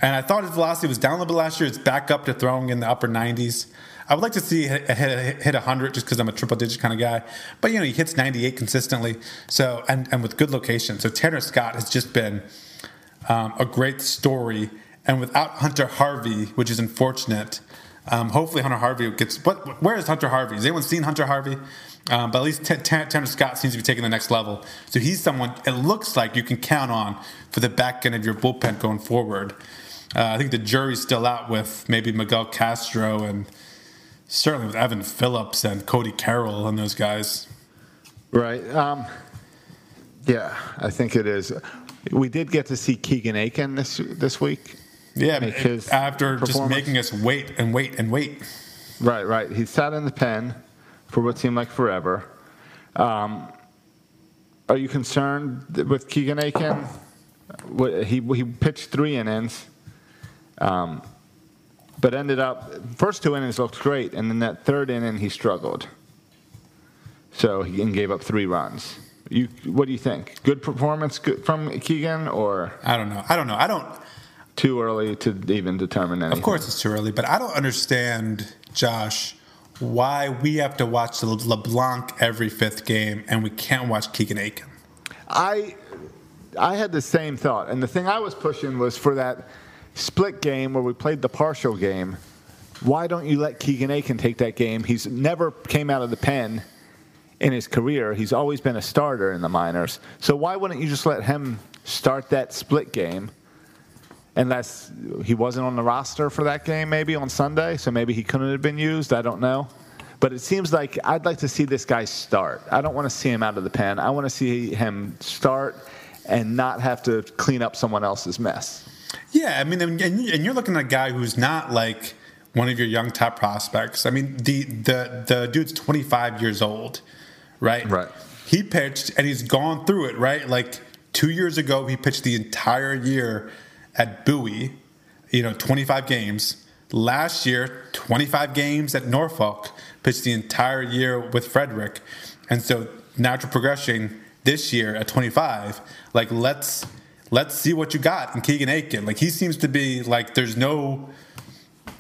And I thought his velocity was down a little bit last year. It's back up to throwing in the upper 90s. I would like to see hit, hit, hit 100 just because I'm a triple digit kind of guy. But, you know, he hits 98 consistently. So, and, and with good location. So Tanner Scott has just been um, a great story. And without Hunter Harvey, which is unfortunate, um, hopefully Hunter Harvey gets. What? Where is Hunter Harvey? Has anyone seen Hunter Harvey? Um, but at least T- T- Tanner Scott seems to be taking the next level. So he's someone it looks like you can count on for the back end of your bullpen going forward. Uh, I think the jury's still out with maybe Miguel Castro and certainly with Evan Phillips and Cody Carroll and those guys. Right. Um, yeah, I think it is. We did get to see Keegan Akin this this week. Yeah, his after just making us wait and wait and wait. Right, right. He sat in the pen for what seemed like forever. Um, are you concerned with Keegan Akin? He he pitched three innings, um, but ended up first two innings looked great, and then that third inning he struggled. So he gave up three runs. You, what do you think? Good performance from Keegan, or I don't know. I don't know. I don't. too early to even determine anything? Of course, it's too early, but I don't understand, Josh, why we have to watch LeBlanc every fifth game and we can't watch Keegan Akin. I I had the same thought, and the thing I was pushing was for that split game where we played the partial game. Why don't you let Keegan Akin take that game? He's never came out of the pen in his career. He's always been a starter in the minors. So why wouldn't you just let him start that split game? Unless he wasn't on the roster for that game, maybe on Sunday, so maybe he couldn't have been used. I don't know. But it seems like I'd like to see this guy start. I don't want to see him out of the pen. I want to see him start and not have to clean up someone else's mess. Yeah, I mean, and and you're looking at a guy who's not like one of your young top prospects. I mean, the the the dude's 25 years old, right? Right. He pitched and he's gone through it, right? Like two years ago, he pitched the entire year at Bowie, you know, 25 games. Last year, 25 games at Norfolk, pitched the entire year with Frederick. And so natural progression this year at 25, like let's let's see what you got in Keegan Akin. Like he seems to be like there's no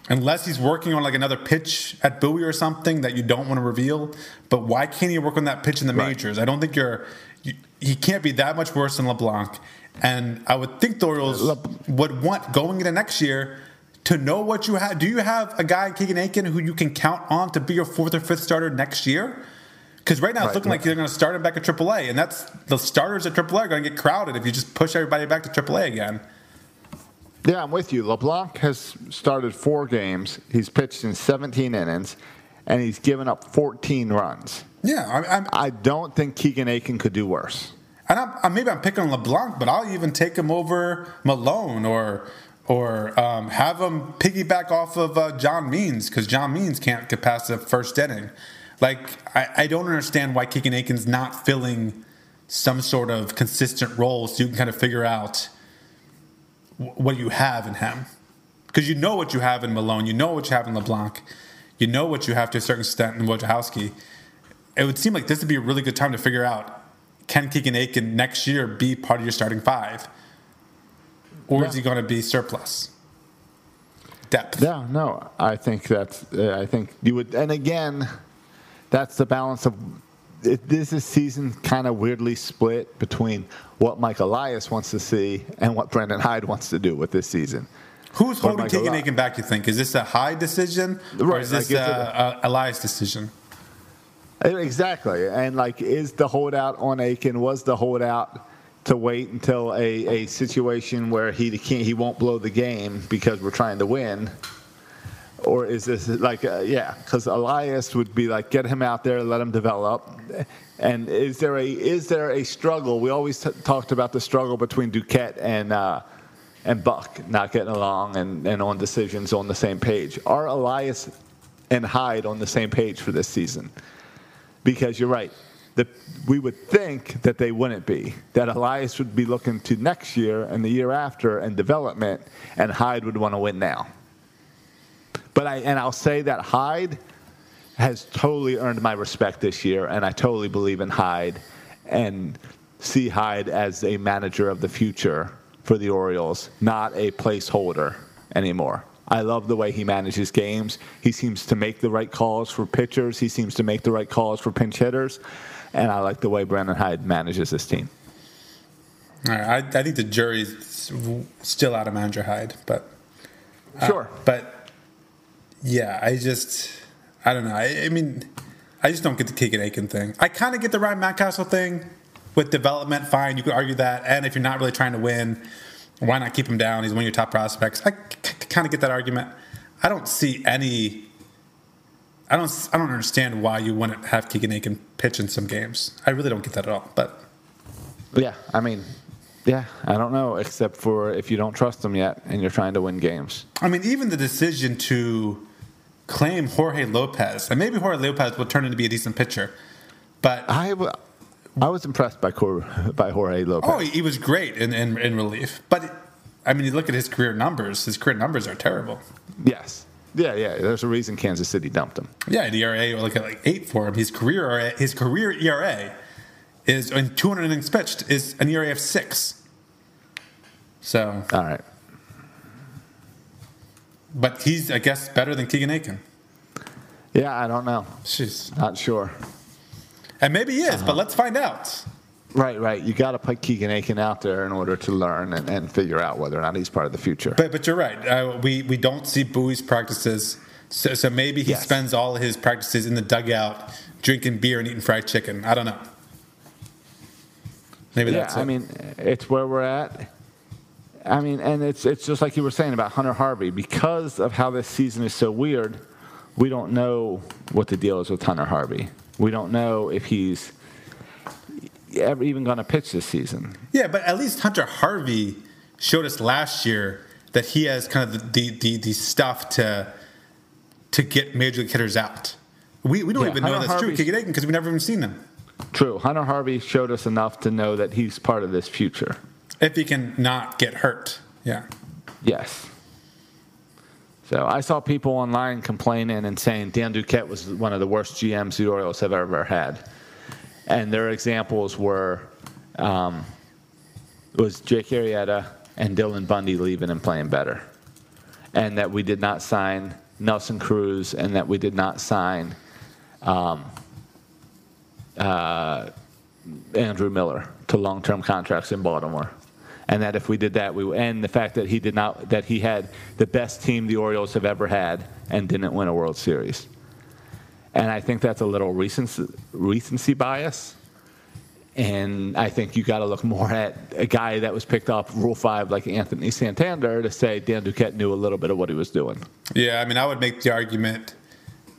unless he's working on like another pitch at Bowie or something that you don't want to reveal. But why can't he work on that pitch in the Right. majors? I don't think you're. You, he can't be that much worse than LeBlanc. And I would think the Orioles Le- would want going into next year to know what you have. Do you have a guy Keegan Akin who you can count on to be your fourth or fifth starter next year? Because right now it's Right. looking like they're going to start him back at AAA, and that's the starters at AAA are going to get crowded if you just push everybody back to AAA again. Yeah, I'm with you. LeBlanc has started four games. He's pitched in 17 innings, and he's given up 14 runs. Yeah, I, I'm, I don't think Keegan Akin could do worse. And I'm, I, maybe I'm picking on LeBlanc, but I'll even take him over Milone or or um, have him piggyback off of uh, John Means because John Means can't get past the first inning. Like I, I don't understand why Keegan Akin's not filling some sort of consistent role so you can kind of figure out wh- what you have in him. Because you know what you have in Milone, you know what you have in LeBlanc, you know what you have to a certain extent in Wojciechowski. It would seem like this would be a really good time to figure out can Keegan Akin next year be part of your starting five? Or is he going to be surplus? Depth. Yeah, no, I think that's. Uh, I think you would, and again, that's the balance of. It, this is season kind of weirdly split between what Mike Elias wants to see and what Brandon Hyde wants to do with this season. Who's Or holding Akin back, you think? Is this a Hyde decision? Or Right, is this like, is a, a Elias decision? Uh, Exactly, and like, is the holdout on Akin? Was the holdout to wait until a, a situation where he can't, he won't blow the game because we're trying to win? Or is this like, uh, yeah, because Elias would be like, get him out there, let him develop. And is there a is there a struggle? We always t- talked about the struggle between Duquette and uh, and Buck not getting along and, and on decisions on the same page. Are Elias and Hyde on the same page for this season? Because you're right. The, we would think that they wouldn't be. That Elias would be looking to next year and the year after and development, and Hyde would want to win now. But I and I'll say that Hyde has totally earned my respect this year, and I totally believe in Hyde. And see Hyde as a manager of the future for the Orioles, not a placeholder anymore. I love the way he manages games. He seems to make the right calls for pitchers. He seems to make the right calls for pinch hitters. And I like the way Brandon Hyde manages this team. All right, I, I think the jury's still out of manager Hyde, but uh, Sure. but yeah, I just I don't know. I, I mean, I just don't get the Keegan Akin thing. I kind of get the Ryan Mountcastle thing with development. Fine, you could argue that, and if you're not really trying to win, why not keep him down? He's one of your top prospects. I kind of get that argument. I don't see any. I don't. I don't understand why you wouldn't have Keegan Akin pitch in some games. I really don't get that at all. But Yeah, I mean, yeah, I don't know, except for if you don't trust them yet and you're trying to win games. I mean, even the decision to claim Jorge Lopez, and maybe Jorge Lopez will turn into be a decent pitcher, but I, w- I was impressed by Cor- *laughs* by Jorge Lopez. oh, he was great in, in, in relief. But I mean, you look at his career numbers; his career numbers are terrible. yes. Yeah, yeah. There's a reason Kansas City dumped him. Yeah, the ERA look at like eight for him. His career ERA, his career ERA is in 200 innings pitched is an ERA of six. So, All right. But he's I guess better than Keegan Akin. Yeah, I don't know. She's Not sure. And maybe he is, Uh-huh. but let's find out. Right, right. You got to put Keegan Akin out there in order to learn and, and figure out whether or not he's part of the future. But but you're right. Uh, we we don't see Bowie's practices, so, so maybe he Yes. spends all his practices in the dugout drinking beer and eating fried chicken. I don't know. Maybe yeah, that's it. I mean, it's where we're at. I mean, and it's it's just like you were saying about Hunter Harvey. Because of how this season is so weird, we don't know what the deal is with Hunter Harvey. We don't know if he's ever even going to pitch this season. yeah, but at least Hunter Harvey showed us last year that he has kind of the the, the, stuff to to get major league hitters out. We, we don't Yeah, even know Hunter that's true, Harvey's- Akin, because we've never even seen him. True, Hunter Harvey showed us enough to know that he's part of this future. If he can not get hurt. Yeah. Yes. So I saw people online complaining and saying Dan Duquette was one of the worst GMs the Orioles have ever had, and their examples were um, was Jake Arrieta and Dylan Bundy leaving and playing better, and that we did not sign Nelson Cruz, and that we did not sign um, uh, Andrew Miller to long-term contracts in Baltimore, and that if we did that, we and the fact that he did not that he had the best team the Orioles have ever had and didn't win a World Series, and I think that's a little recency, recency bias. And I think you got to look more at a guy that was picked up Rule Five like Anthony Santander to say Dan Duquette knew a little bit of what he was doing. Yeah, I mean, I would make the argument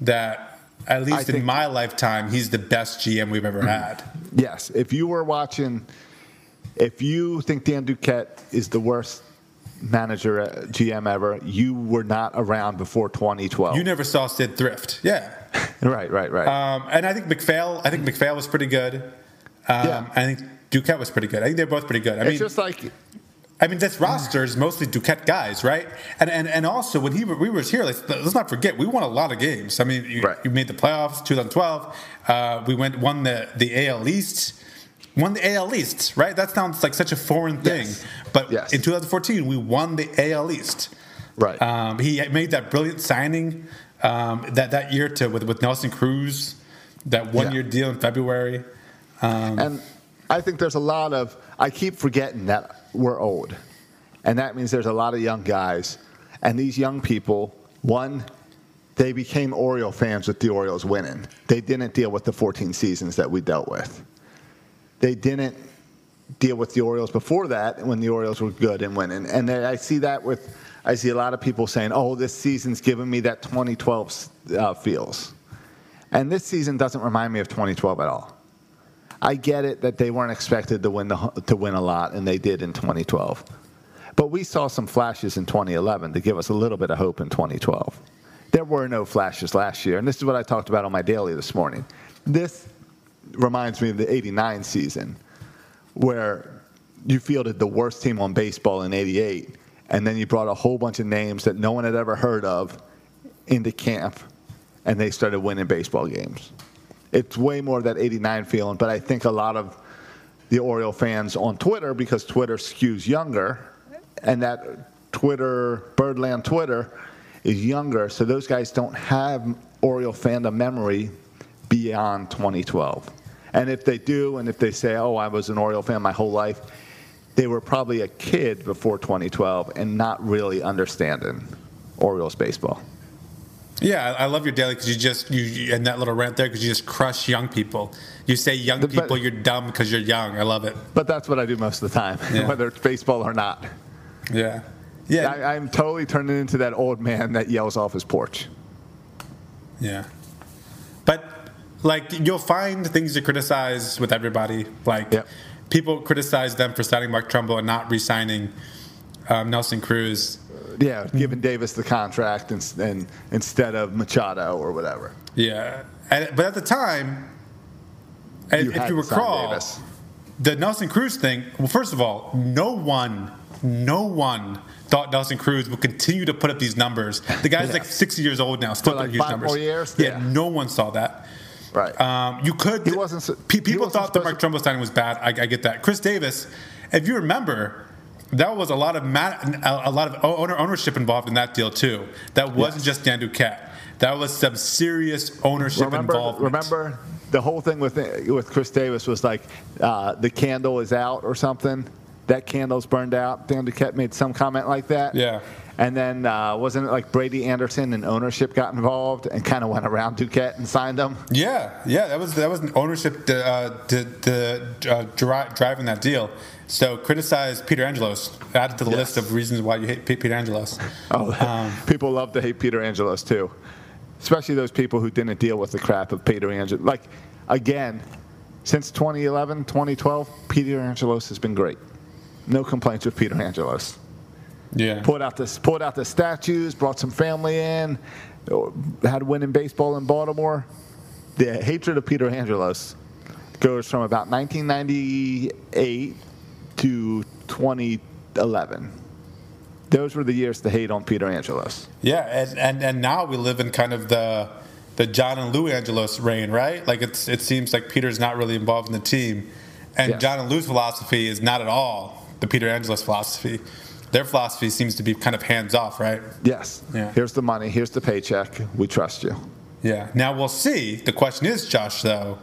that at least in think- my lifetime, he's the best GM we've ever had. Yes, if you were watching, if you think Dan Duquette is the worst manager uh, GM ever, you were not around before 2012. You never saw Sid Thrift. Yeah. *laughs* right, right, right. Um, and I think MacPhail, I think MacPhail was pretty good. Um, Yeah. I think Duquette was pretty good. I think they're both pretty good. I it's mean, just like I mean, this roster is mostly Duquette guys, right? And and, and also when he we were here, let's, let's not forget we won a lot of games. I mean, you, Right. you made the playoffs, 2012. Uh, we went won the the AL East. Won the AL East, right? That sounds like such a foreign thing. Yes. But Yes. in 2014, we won the AL East. right. Um, he made that brilliant signing um, that that year to with, with Nelson Cruz, that one year deal in February. and I think there's a lot of I keep forgetting that we're old, and that means there's a lot of young guys, and these young people, one. They became Oriole fans with the Orioles winning. They didn't deal with the 14 seasons that we dealt with. They didn't deal with the Orioles before that when the Orioles were good and winning. And I see that with, I see a lot of people saying, oh, this season's giving me that 2012 uh, feels. And this season doesn't remind me of 2012 at all. I get it that they weren't expected to win, the, to win a lot, and they did in 2012. But we saw some flashes in 2011 to give us a little bit of hope in 2012. There were no flashes last year, and this is what I talked about on my daily this morning. This reminds me of the 89 season where you fielded the worst team on baseball in 88 and then you brought a whole bunch of names that no one had ever heard of into camp and they started winning baseball games it's way more that 89 feeling but i think a lot of the Oriole fans on Twitter because Twitter skews younger, and that Twitter, Birdland Twitter, is younger. So those guys don't have Oriole fandom memory beyond 2012. And if they do, and if they say, oh, I was an Oriole fan my whole life, they were probably a kid before 2012 and not really understanding Orioles baseball. Yeah, I love your daily because you just you and that little rant there because you just crush young people. You say young but- people, you're dumb because you're young. I love it. But that's what I do most of the time, Yeah. *laughs* whether it's baseball or not. Yeah, yeah, I, I'm totally turning into that old man that yells off his porch. yeah. Like you'll find things to criticize with everybody. Like Yep. people criticize them for signing Mark Trumbo and not re-signing um, Nelson Cruz. Yeah, giving Davis the contract and, and instead of Machado or whatever. Yeah, and, but at the time, You if you recall, Davis. the Nelson Cruz thing. Well, first of all, no one, no one thought Nelson Cruz would continue to put up these numbers. The guy's Yeah. like 60 years old now, still putting like huge numbers. years? Yeah, Yeah. no one saw that. Right. Um, you could. He wasn't su- pe- he people wasn't thought that Mark Trumbo signing was bad. I, I get that. Chris Davis, if you remember, that was a lot of ma- a a lot of owner ownership involved in that deal too. That wasn't Yes. just Dan Duquette. That was some serious ownership remember, involvement. remember the whole thing with with Chris Davis was like uh, the candle is out or something. That candle's burned out. Dan Duquette made some comment like that. Yeah. And then uh, wasn't it like Brady Anderson and ownership got involved and kind of went around Duquette and signed him? Yeah, yeah, that was that was ownership uh, to, to, uh, dri- driving that deal. So criticize Peter Angelos. Add to the Yes. list of reasons why you hate Pe- Peter Angelos. Oh, *laughs* Um, people love to hate Peter Angelos too, especially those people who didn't deal with the crap of Peter Angelos. Like, again, since 2011, 2012, Peter Angelos has been great. No complaints with Peter Angelos. Yeah, Pulled out the pulled out the statues, brought some family in, had winning baseball in Baltimore. The hatred of Peter Angelos goes from about 1998 to 2011. Those were the years to hate on Peter Angelos. yeah, and, and and now we live in kind of the the John and Lou Angelos reign, right? Like it's it seems like Peter's not really involved in the team, and Yes. John and Lou's philosophy is not at all the Peter Angelos philosophy. Their philosophy seems to be kind of hands off, right? Yes. Yeah. Here's the money. Here's the paycheck. We trust you. Yeah. Now we'll see. The question is, Josh, though,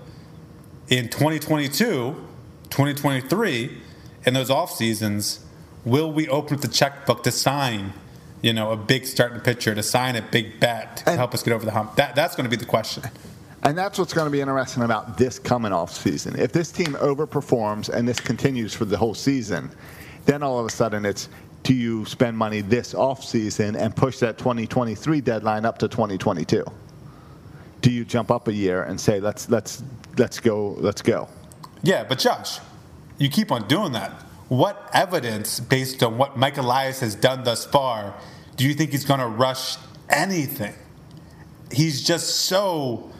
in 2022, 2023, in those off seasons, will we open up the checkbook to sign, you know, a big starting pitcher, to sign a big bat to And- help us get over the hump? That, that's going to be the question. And that's what's going to be interesting about this coming off season. If this team overperforms and this continues for the whole season, then all of a sudden it's do you spend money this off season and push that 2023 deadline up to 2022? Do you jump up a year and say let's let's let's go let's go? Yeah, but Josh, you keep on doing that. What evidence, based on what Mike Elias has done thus far, do you think he's going to rush anything? He's just so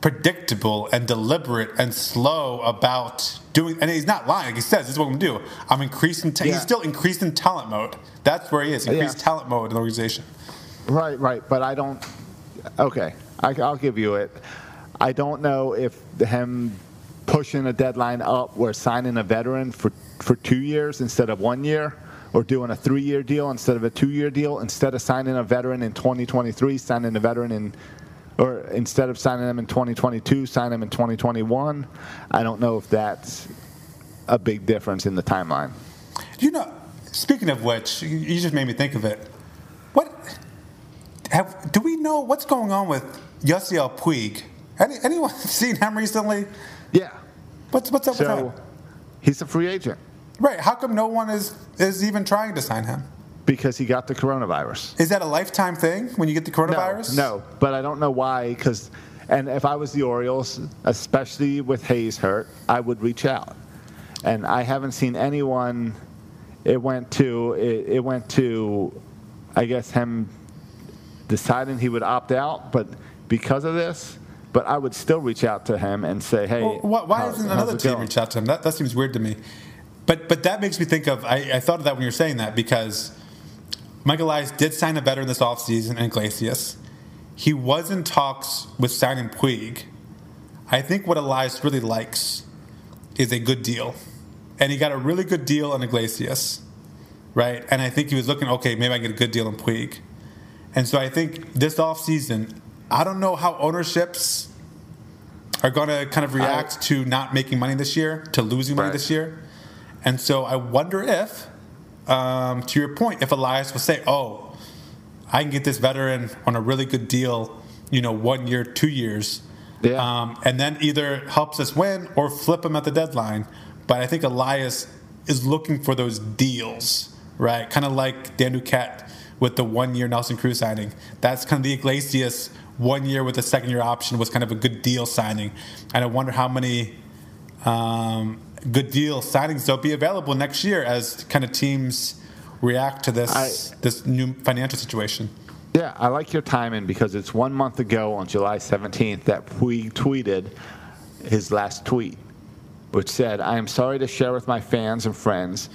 predictable and deliberate and slow about doing, and he's not lying. Like he says, "This is what I'm to do. I'm increasing. Ta- Yeah. He's still increasing talent mode. That's where he is. Increased Yeah. talent mode in the organization. Right, right. But I don't. Okay, I, I'll give you it. I don't know if him pushing a deadline up, where signing a veteran for for two years instead of one year, or doing a three-year deal instead of a two-year deal, instead of signing a veteran in 2023, signing a veteran in. Or instead of signing them in 2022, sign them in 2021. I don't know if that's a big difference in the timeline. You know, speaking of which, you- just made me think of it. What have do we know what's going on with Yasiel Puig? Any, anyone *laughs* seen him recently? Yeah. What's what's up with So he's a free agent Right? How come no one is is even trying to sign him? Because he got the coronavirus. Is that a lifetime thing when you get the coronavirus? No, no, but I don't know why. Because, and if I was the Orioles, especially with Hays hurt, I would reach out. And I haven't seen anyone. It went to it, it went to, I guess him deciding he would opt out, but because of this. But I would still reach out to him and say, "Hey, Well, why, why how- hasn't another team going?" reached out to him? That, that seems weird to me. But but that makes me think of I, I thought of that when you were saying that because Michael Elias did sign a veteran this offseason in Iglesias. He was in talks with signing Puig. I think what Elias really likes is a good deal, and he got a really good deal on Iglesias, right? And I think he was looking, okay, maybe I can get a good deal on Puig, and so I think this offseason, I don't know how ownerships are going to kind of react I- to not making money this year, to losing money Right. this year, and so I wonder if, um, to your point, if Elias will say, oh, I can get this veteran on a really good deal, you know, one year, two years, Yeah. um, and then either helps us win or flip him at the deadline. But I think Elias is looking for those deals, right? Kind of like Dan Duquette with the one-year Nelson Cruz signing. That's kind of the Iglesias one year with the second-year option was kind of a good deal signing, and I wonder how many um, good deal signings there'll be available next year as kind of teams react to this I- this new financial situation. Yeah, I like your timing because it's one month ago on July 17th that Puig tweeted his last tweet, which said, I am sorry to share with my fans and friends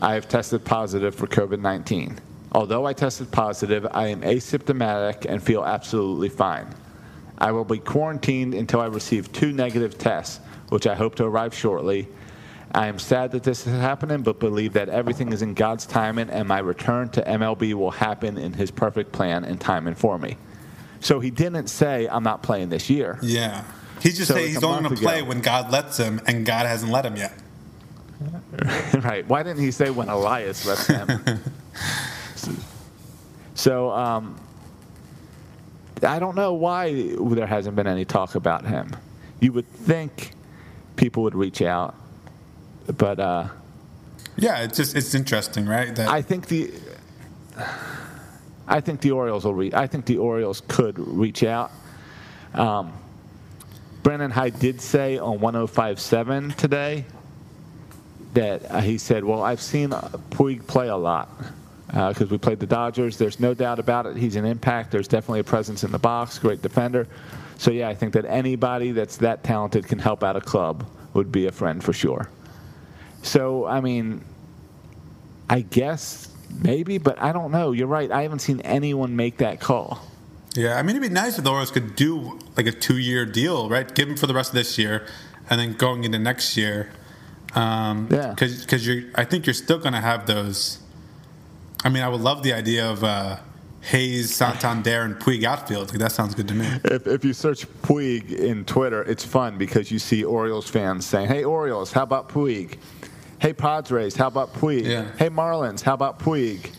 I have tested positive for COVID 19. Although I tested positive, I am asymptomatic and feel absolutely fine. I will be quarantined until I receive two negative tests, which I hope to arrive shortly. I am sad that this is happening, but believe that everything is in God's timing and my return to MLB will happen in His perfect plan and timing for me. So he didn't say, I'm not playing this year. Yeah. He's just So saying he's only going to play when God lets him, and God hasn't let him yet. *laughs* right. Why didn't he say when Elias lets him? *laughs* so um, I don't know why there hasn't been any talk about him. You would think people would reach out, but uh, Yeah, it's just it's interesting, right? That I think the I think the Orioles will re- I think the Orioles could reach out. Um, Brandon Hyde did say on 105.7 today that uh, he said, "Well, I've seen uh, Puig play a lot because we played the Dodgers. There's no doubt about it. He's an impact. There's definitely a presence in the box. Great defender. So yeah, I think that anybody that's that talented can help out a club would be a friend for sure. So I mean, I guess maybe, but I don't know. You're right. I haven't seen anyone make that call. yeah, I mean it'd be nice if the Orioles could do like a two-year deal, right? Give him for the rest of this year, and then going into next year. Um, Yeah. because you're, I think you're still going to have those. I mean, I would love the idea of uh, Hays, Santander, and Puig outfield. Like that sounds good to me. If, if you search Puig in Twitter, it's fun because you see Orioles fans saying, "Hey Orioles, how about Puig? Hey Padres, how about Puig? Yeah. Hey Marlins, how about Puig?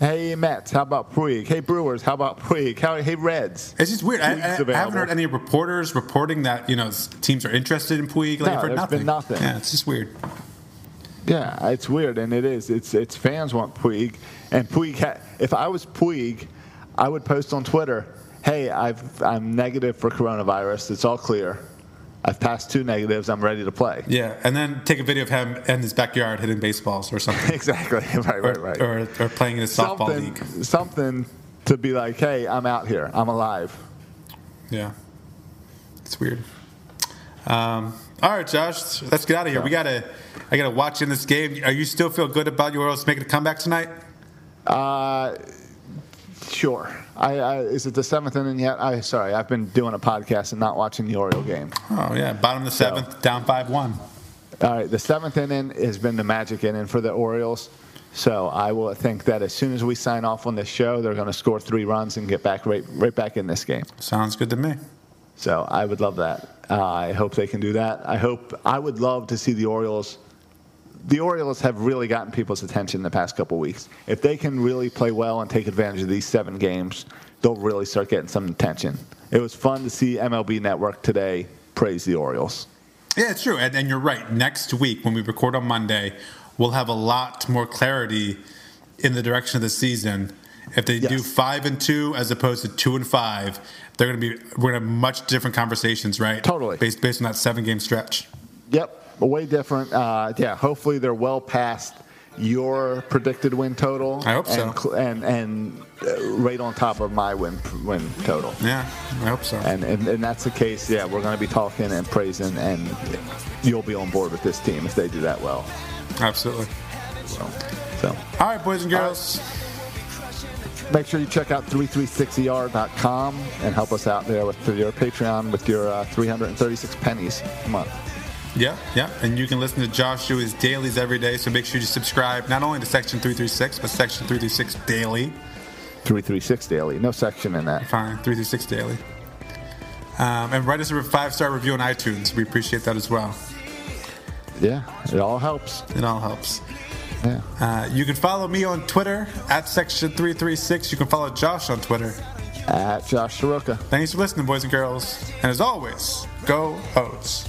Hey Mets, how about Puig? Hey Brewers, how about Puig? How, hey Reds." It's just weird. I, I, I haven't heard any reporters reporting that you know teams are interested in Puig. Like No, I've heard there's nothing. been nothing. Yeah, it's just weird. Yeah, it's weird, and it is. It's it's fans want Puig, and Puig. Ha- if I was Puig, I would post on Twitter, "Hey, I've I'm negative for coronavirus. It's all clear. I've passed two negatives. I'm ready to play." Yeah, and then take a video of him in his backyard hitting baseballs or something, *laughs* exactly. *laughs* Right, or, right, right. or, or playing in a softball something, league. something to be like, "Hey, I'm out here. I'm alive." Yeah, it's weird. Um, all right, Josh, let's get out of here. We gotta, I gotta watch in this game. Are you still feel good about your Orioles making a comeback tonight? Uh, sure. I, I is it the seventh inning yet? I sorry, I've been doing a podcast and not watching the Oriole game. Oh yeah, bottom of the seventh, down five one. All right, the seventh inning has been the magic inning for the Orioles. So I will think that as soon as we sign off on this show, they're going to score three runs and get back right, right back in this game. Sounds good to me. So I would love that. Uh, I hope they can do that. I hope I would love to see the Orioles. The Orioles have really gotten people's attention the past couple weeks. If they can really play well and take advantage of these seven games, they'll really start getting some attention. It was fun to see MLB Network today praise the Orioles. Yeah, it's true, and, and you're right. Next week, when we record on Monday, we'll have a lot more clarity in the direction of the season. If they do five and two as opposed to two and five, they're going to be we're going to have much different conversations, right? Totally. based based on that seven game stretch. Yep, way different. Uh, yeah, hopefully they're well past your predicted win total. I hope so. and, cl- And and uh, right on top of my win win total. Yeah, I hope so. And, and and that's the case. Yeah, we're going to be talking and praising, and you'll be on board with this team if they do that well. Absolutely. So, so All right, boys and girls. make sure you check out 336er.com and help us out there with your Patreon with your uh, 336 pennies a month. Yeah, yeah. And you can listen to Josh do his dailies every day. So make sure you subscribe not only to Section 336, but Section 336 Daily. 336 daily. No section in that. Fine, 336 Daily. Um, and write us a five star review on iTunes. We appreciate that as well. Yeah, it all helps. It all helps. Yeah. Uh, you can follow me on Twitter at Section336. You can follow Josh on Twitter. At Josh Soroka. Thanks for listening, boys and girls. And as always, go Oats.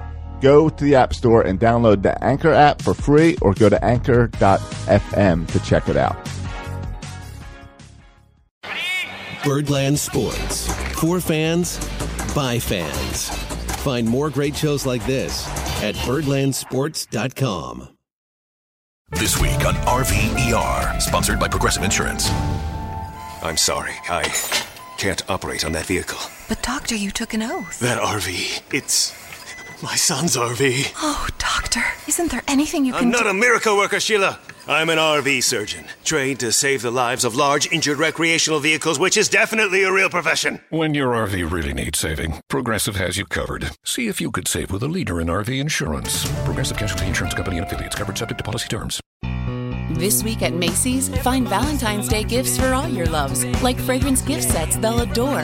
Go to the App Store and download the Anchor app for free or go to anchor.fm to check it out. Birdland Sports. For fans, by fans. Find more great shows like this at birdlandsports.com. This week on RVER, sponsored by Progressive Insurance. I'm sorry, I can't operate on that vehicle. But, Doctor, you took an oath. That RV, it's my son's RV. Oh, Doctor, isn't there anything you can do? I'm not do? a miracle worker, Sheila. I'm an RV surgeon, trained to save the lives of large injured recreational vehicles, which is definitely a real profession. When your RV really needs saving, Progressive has you covered. See if you could save with a leader in RV insurance. Progressive Casualty Insurance Company and affiliates covered subject to policy terms. This week at Macy's, find Valentine's Day gifts for all your loves, like fragrance gift sets they'll adore.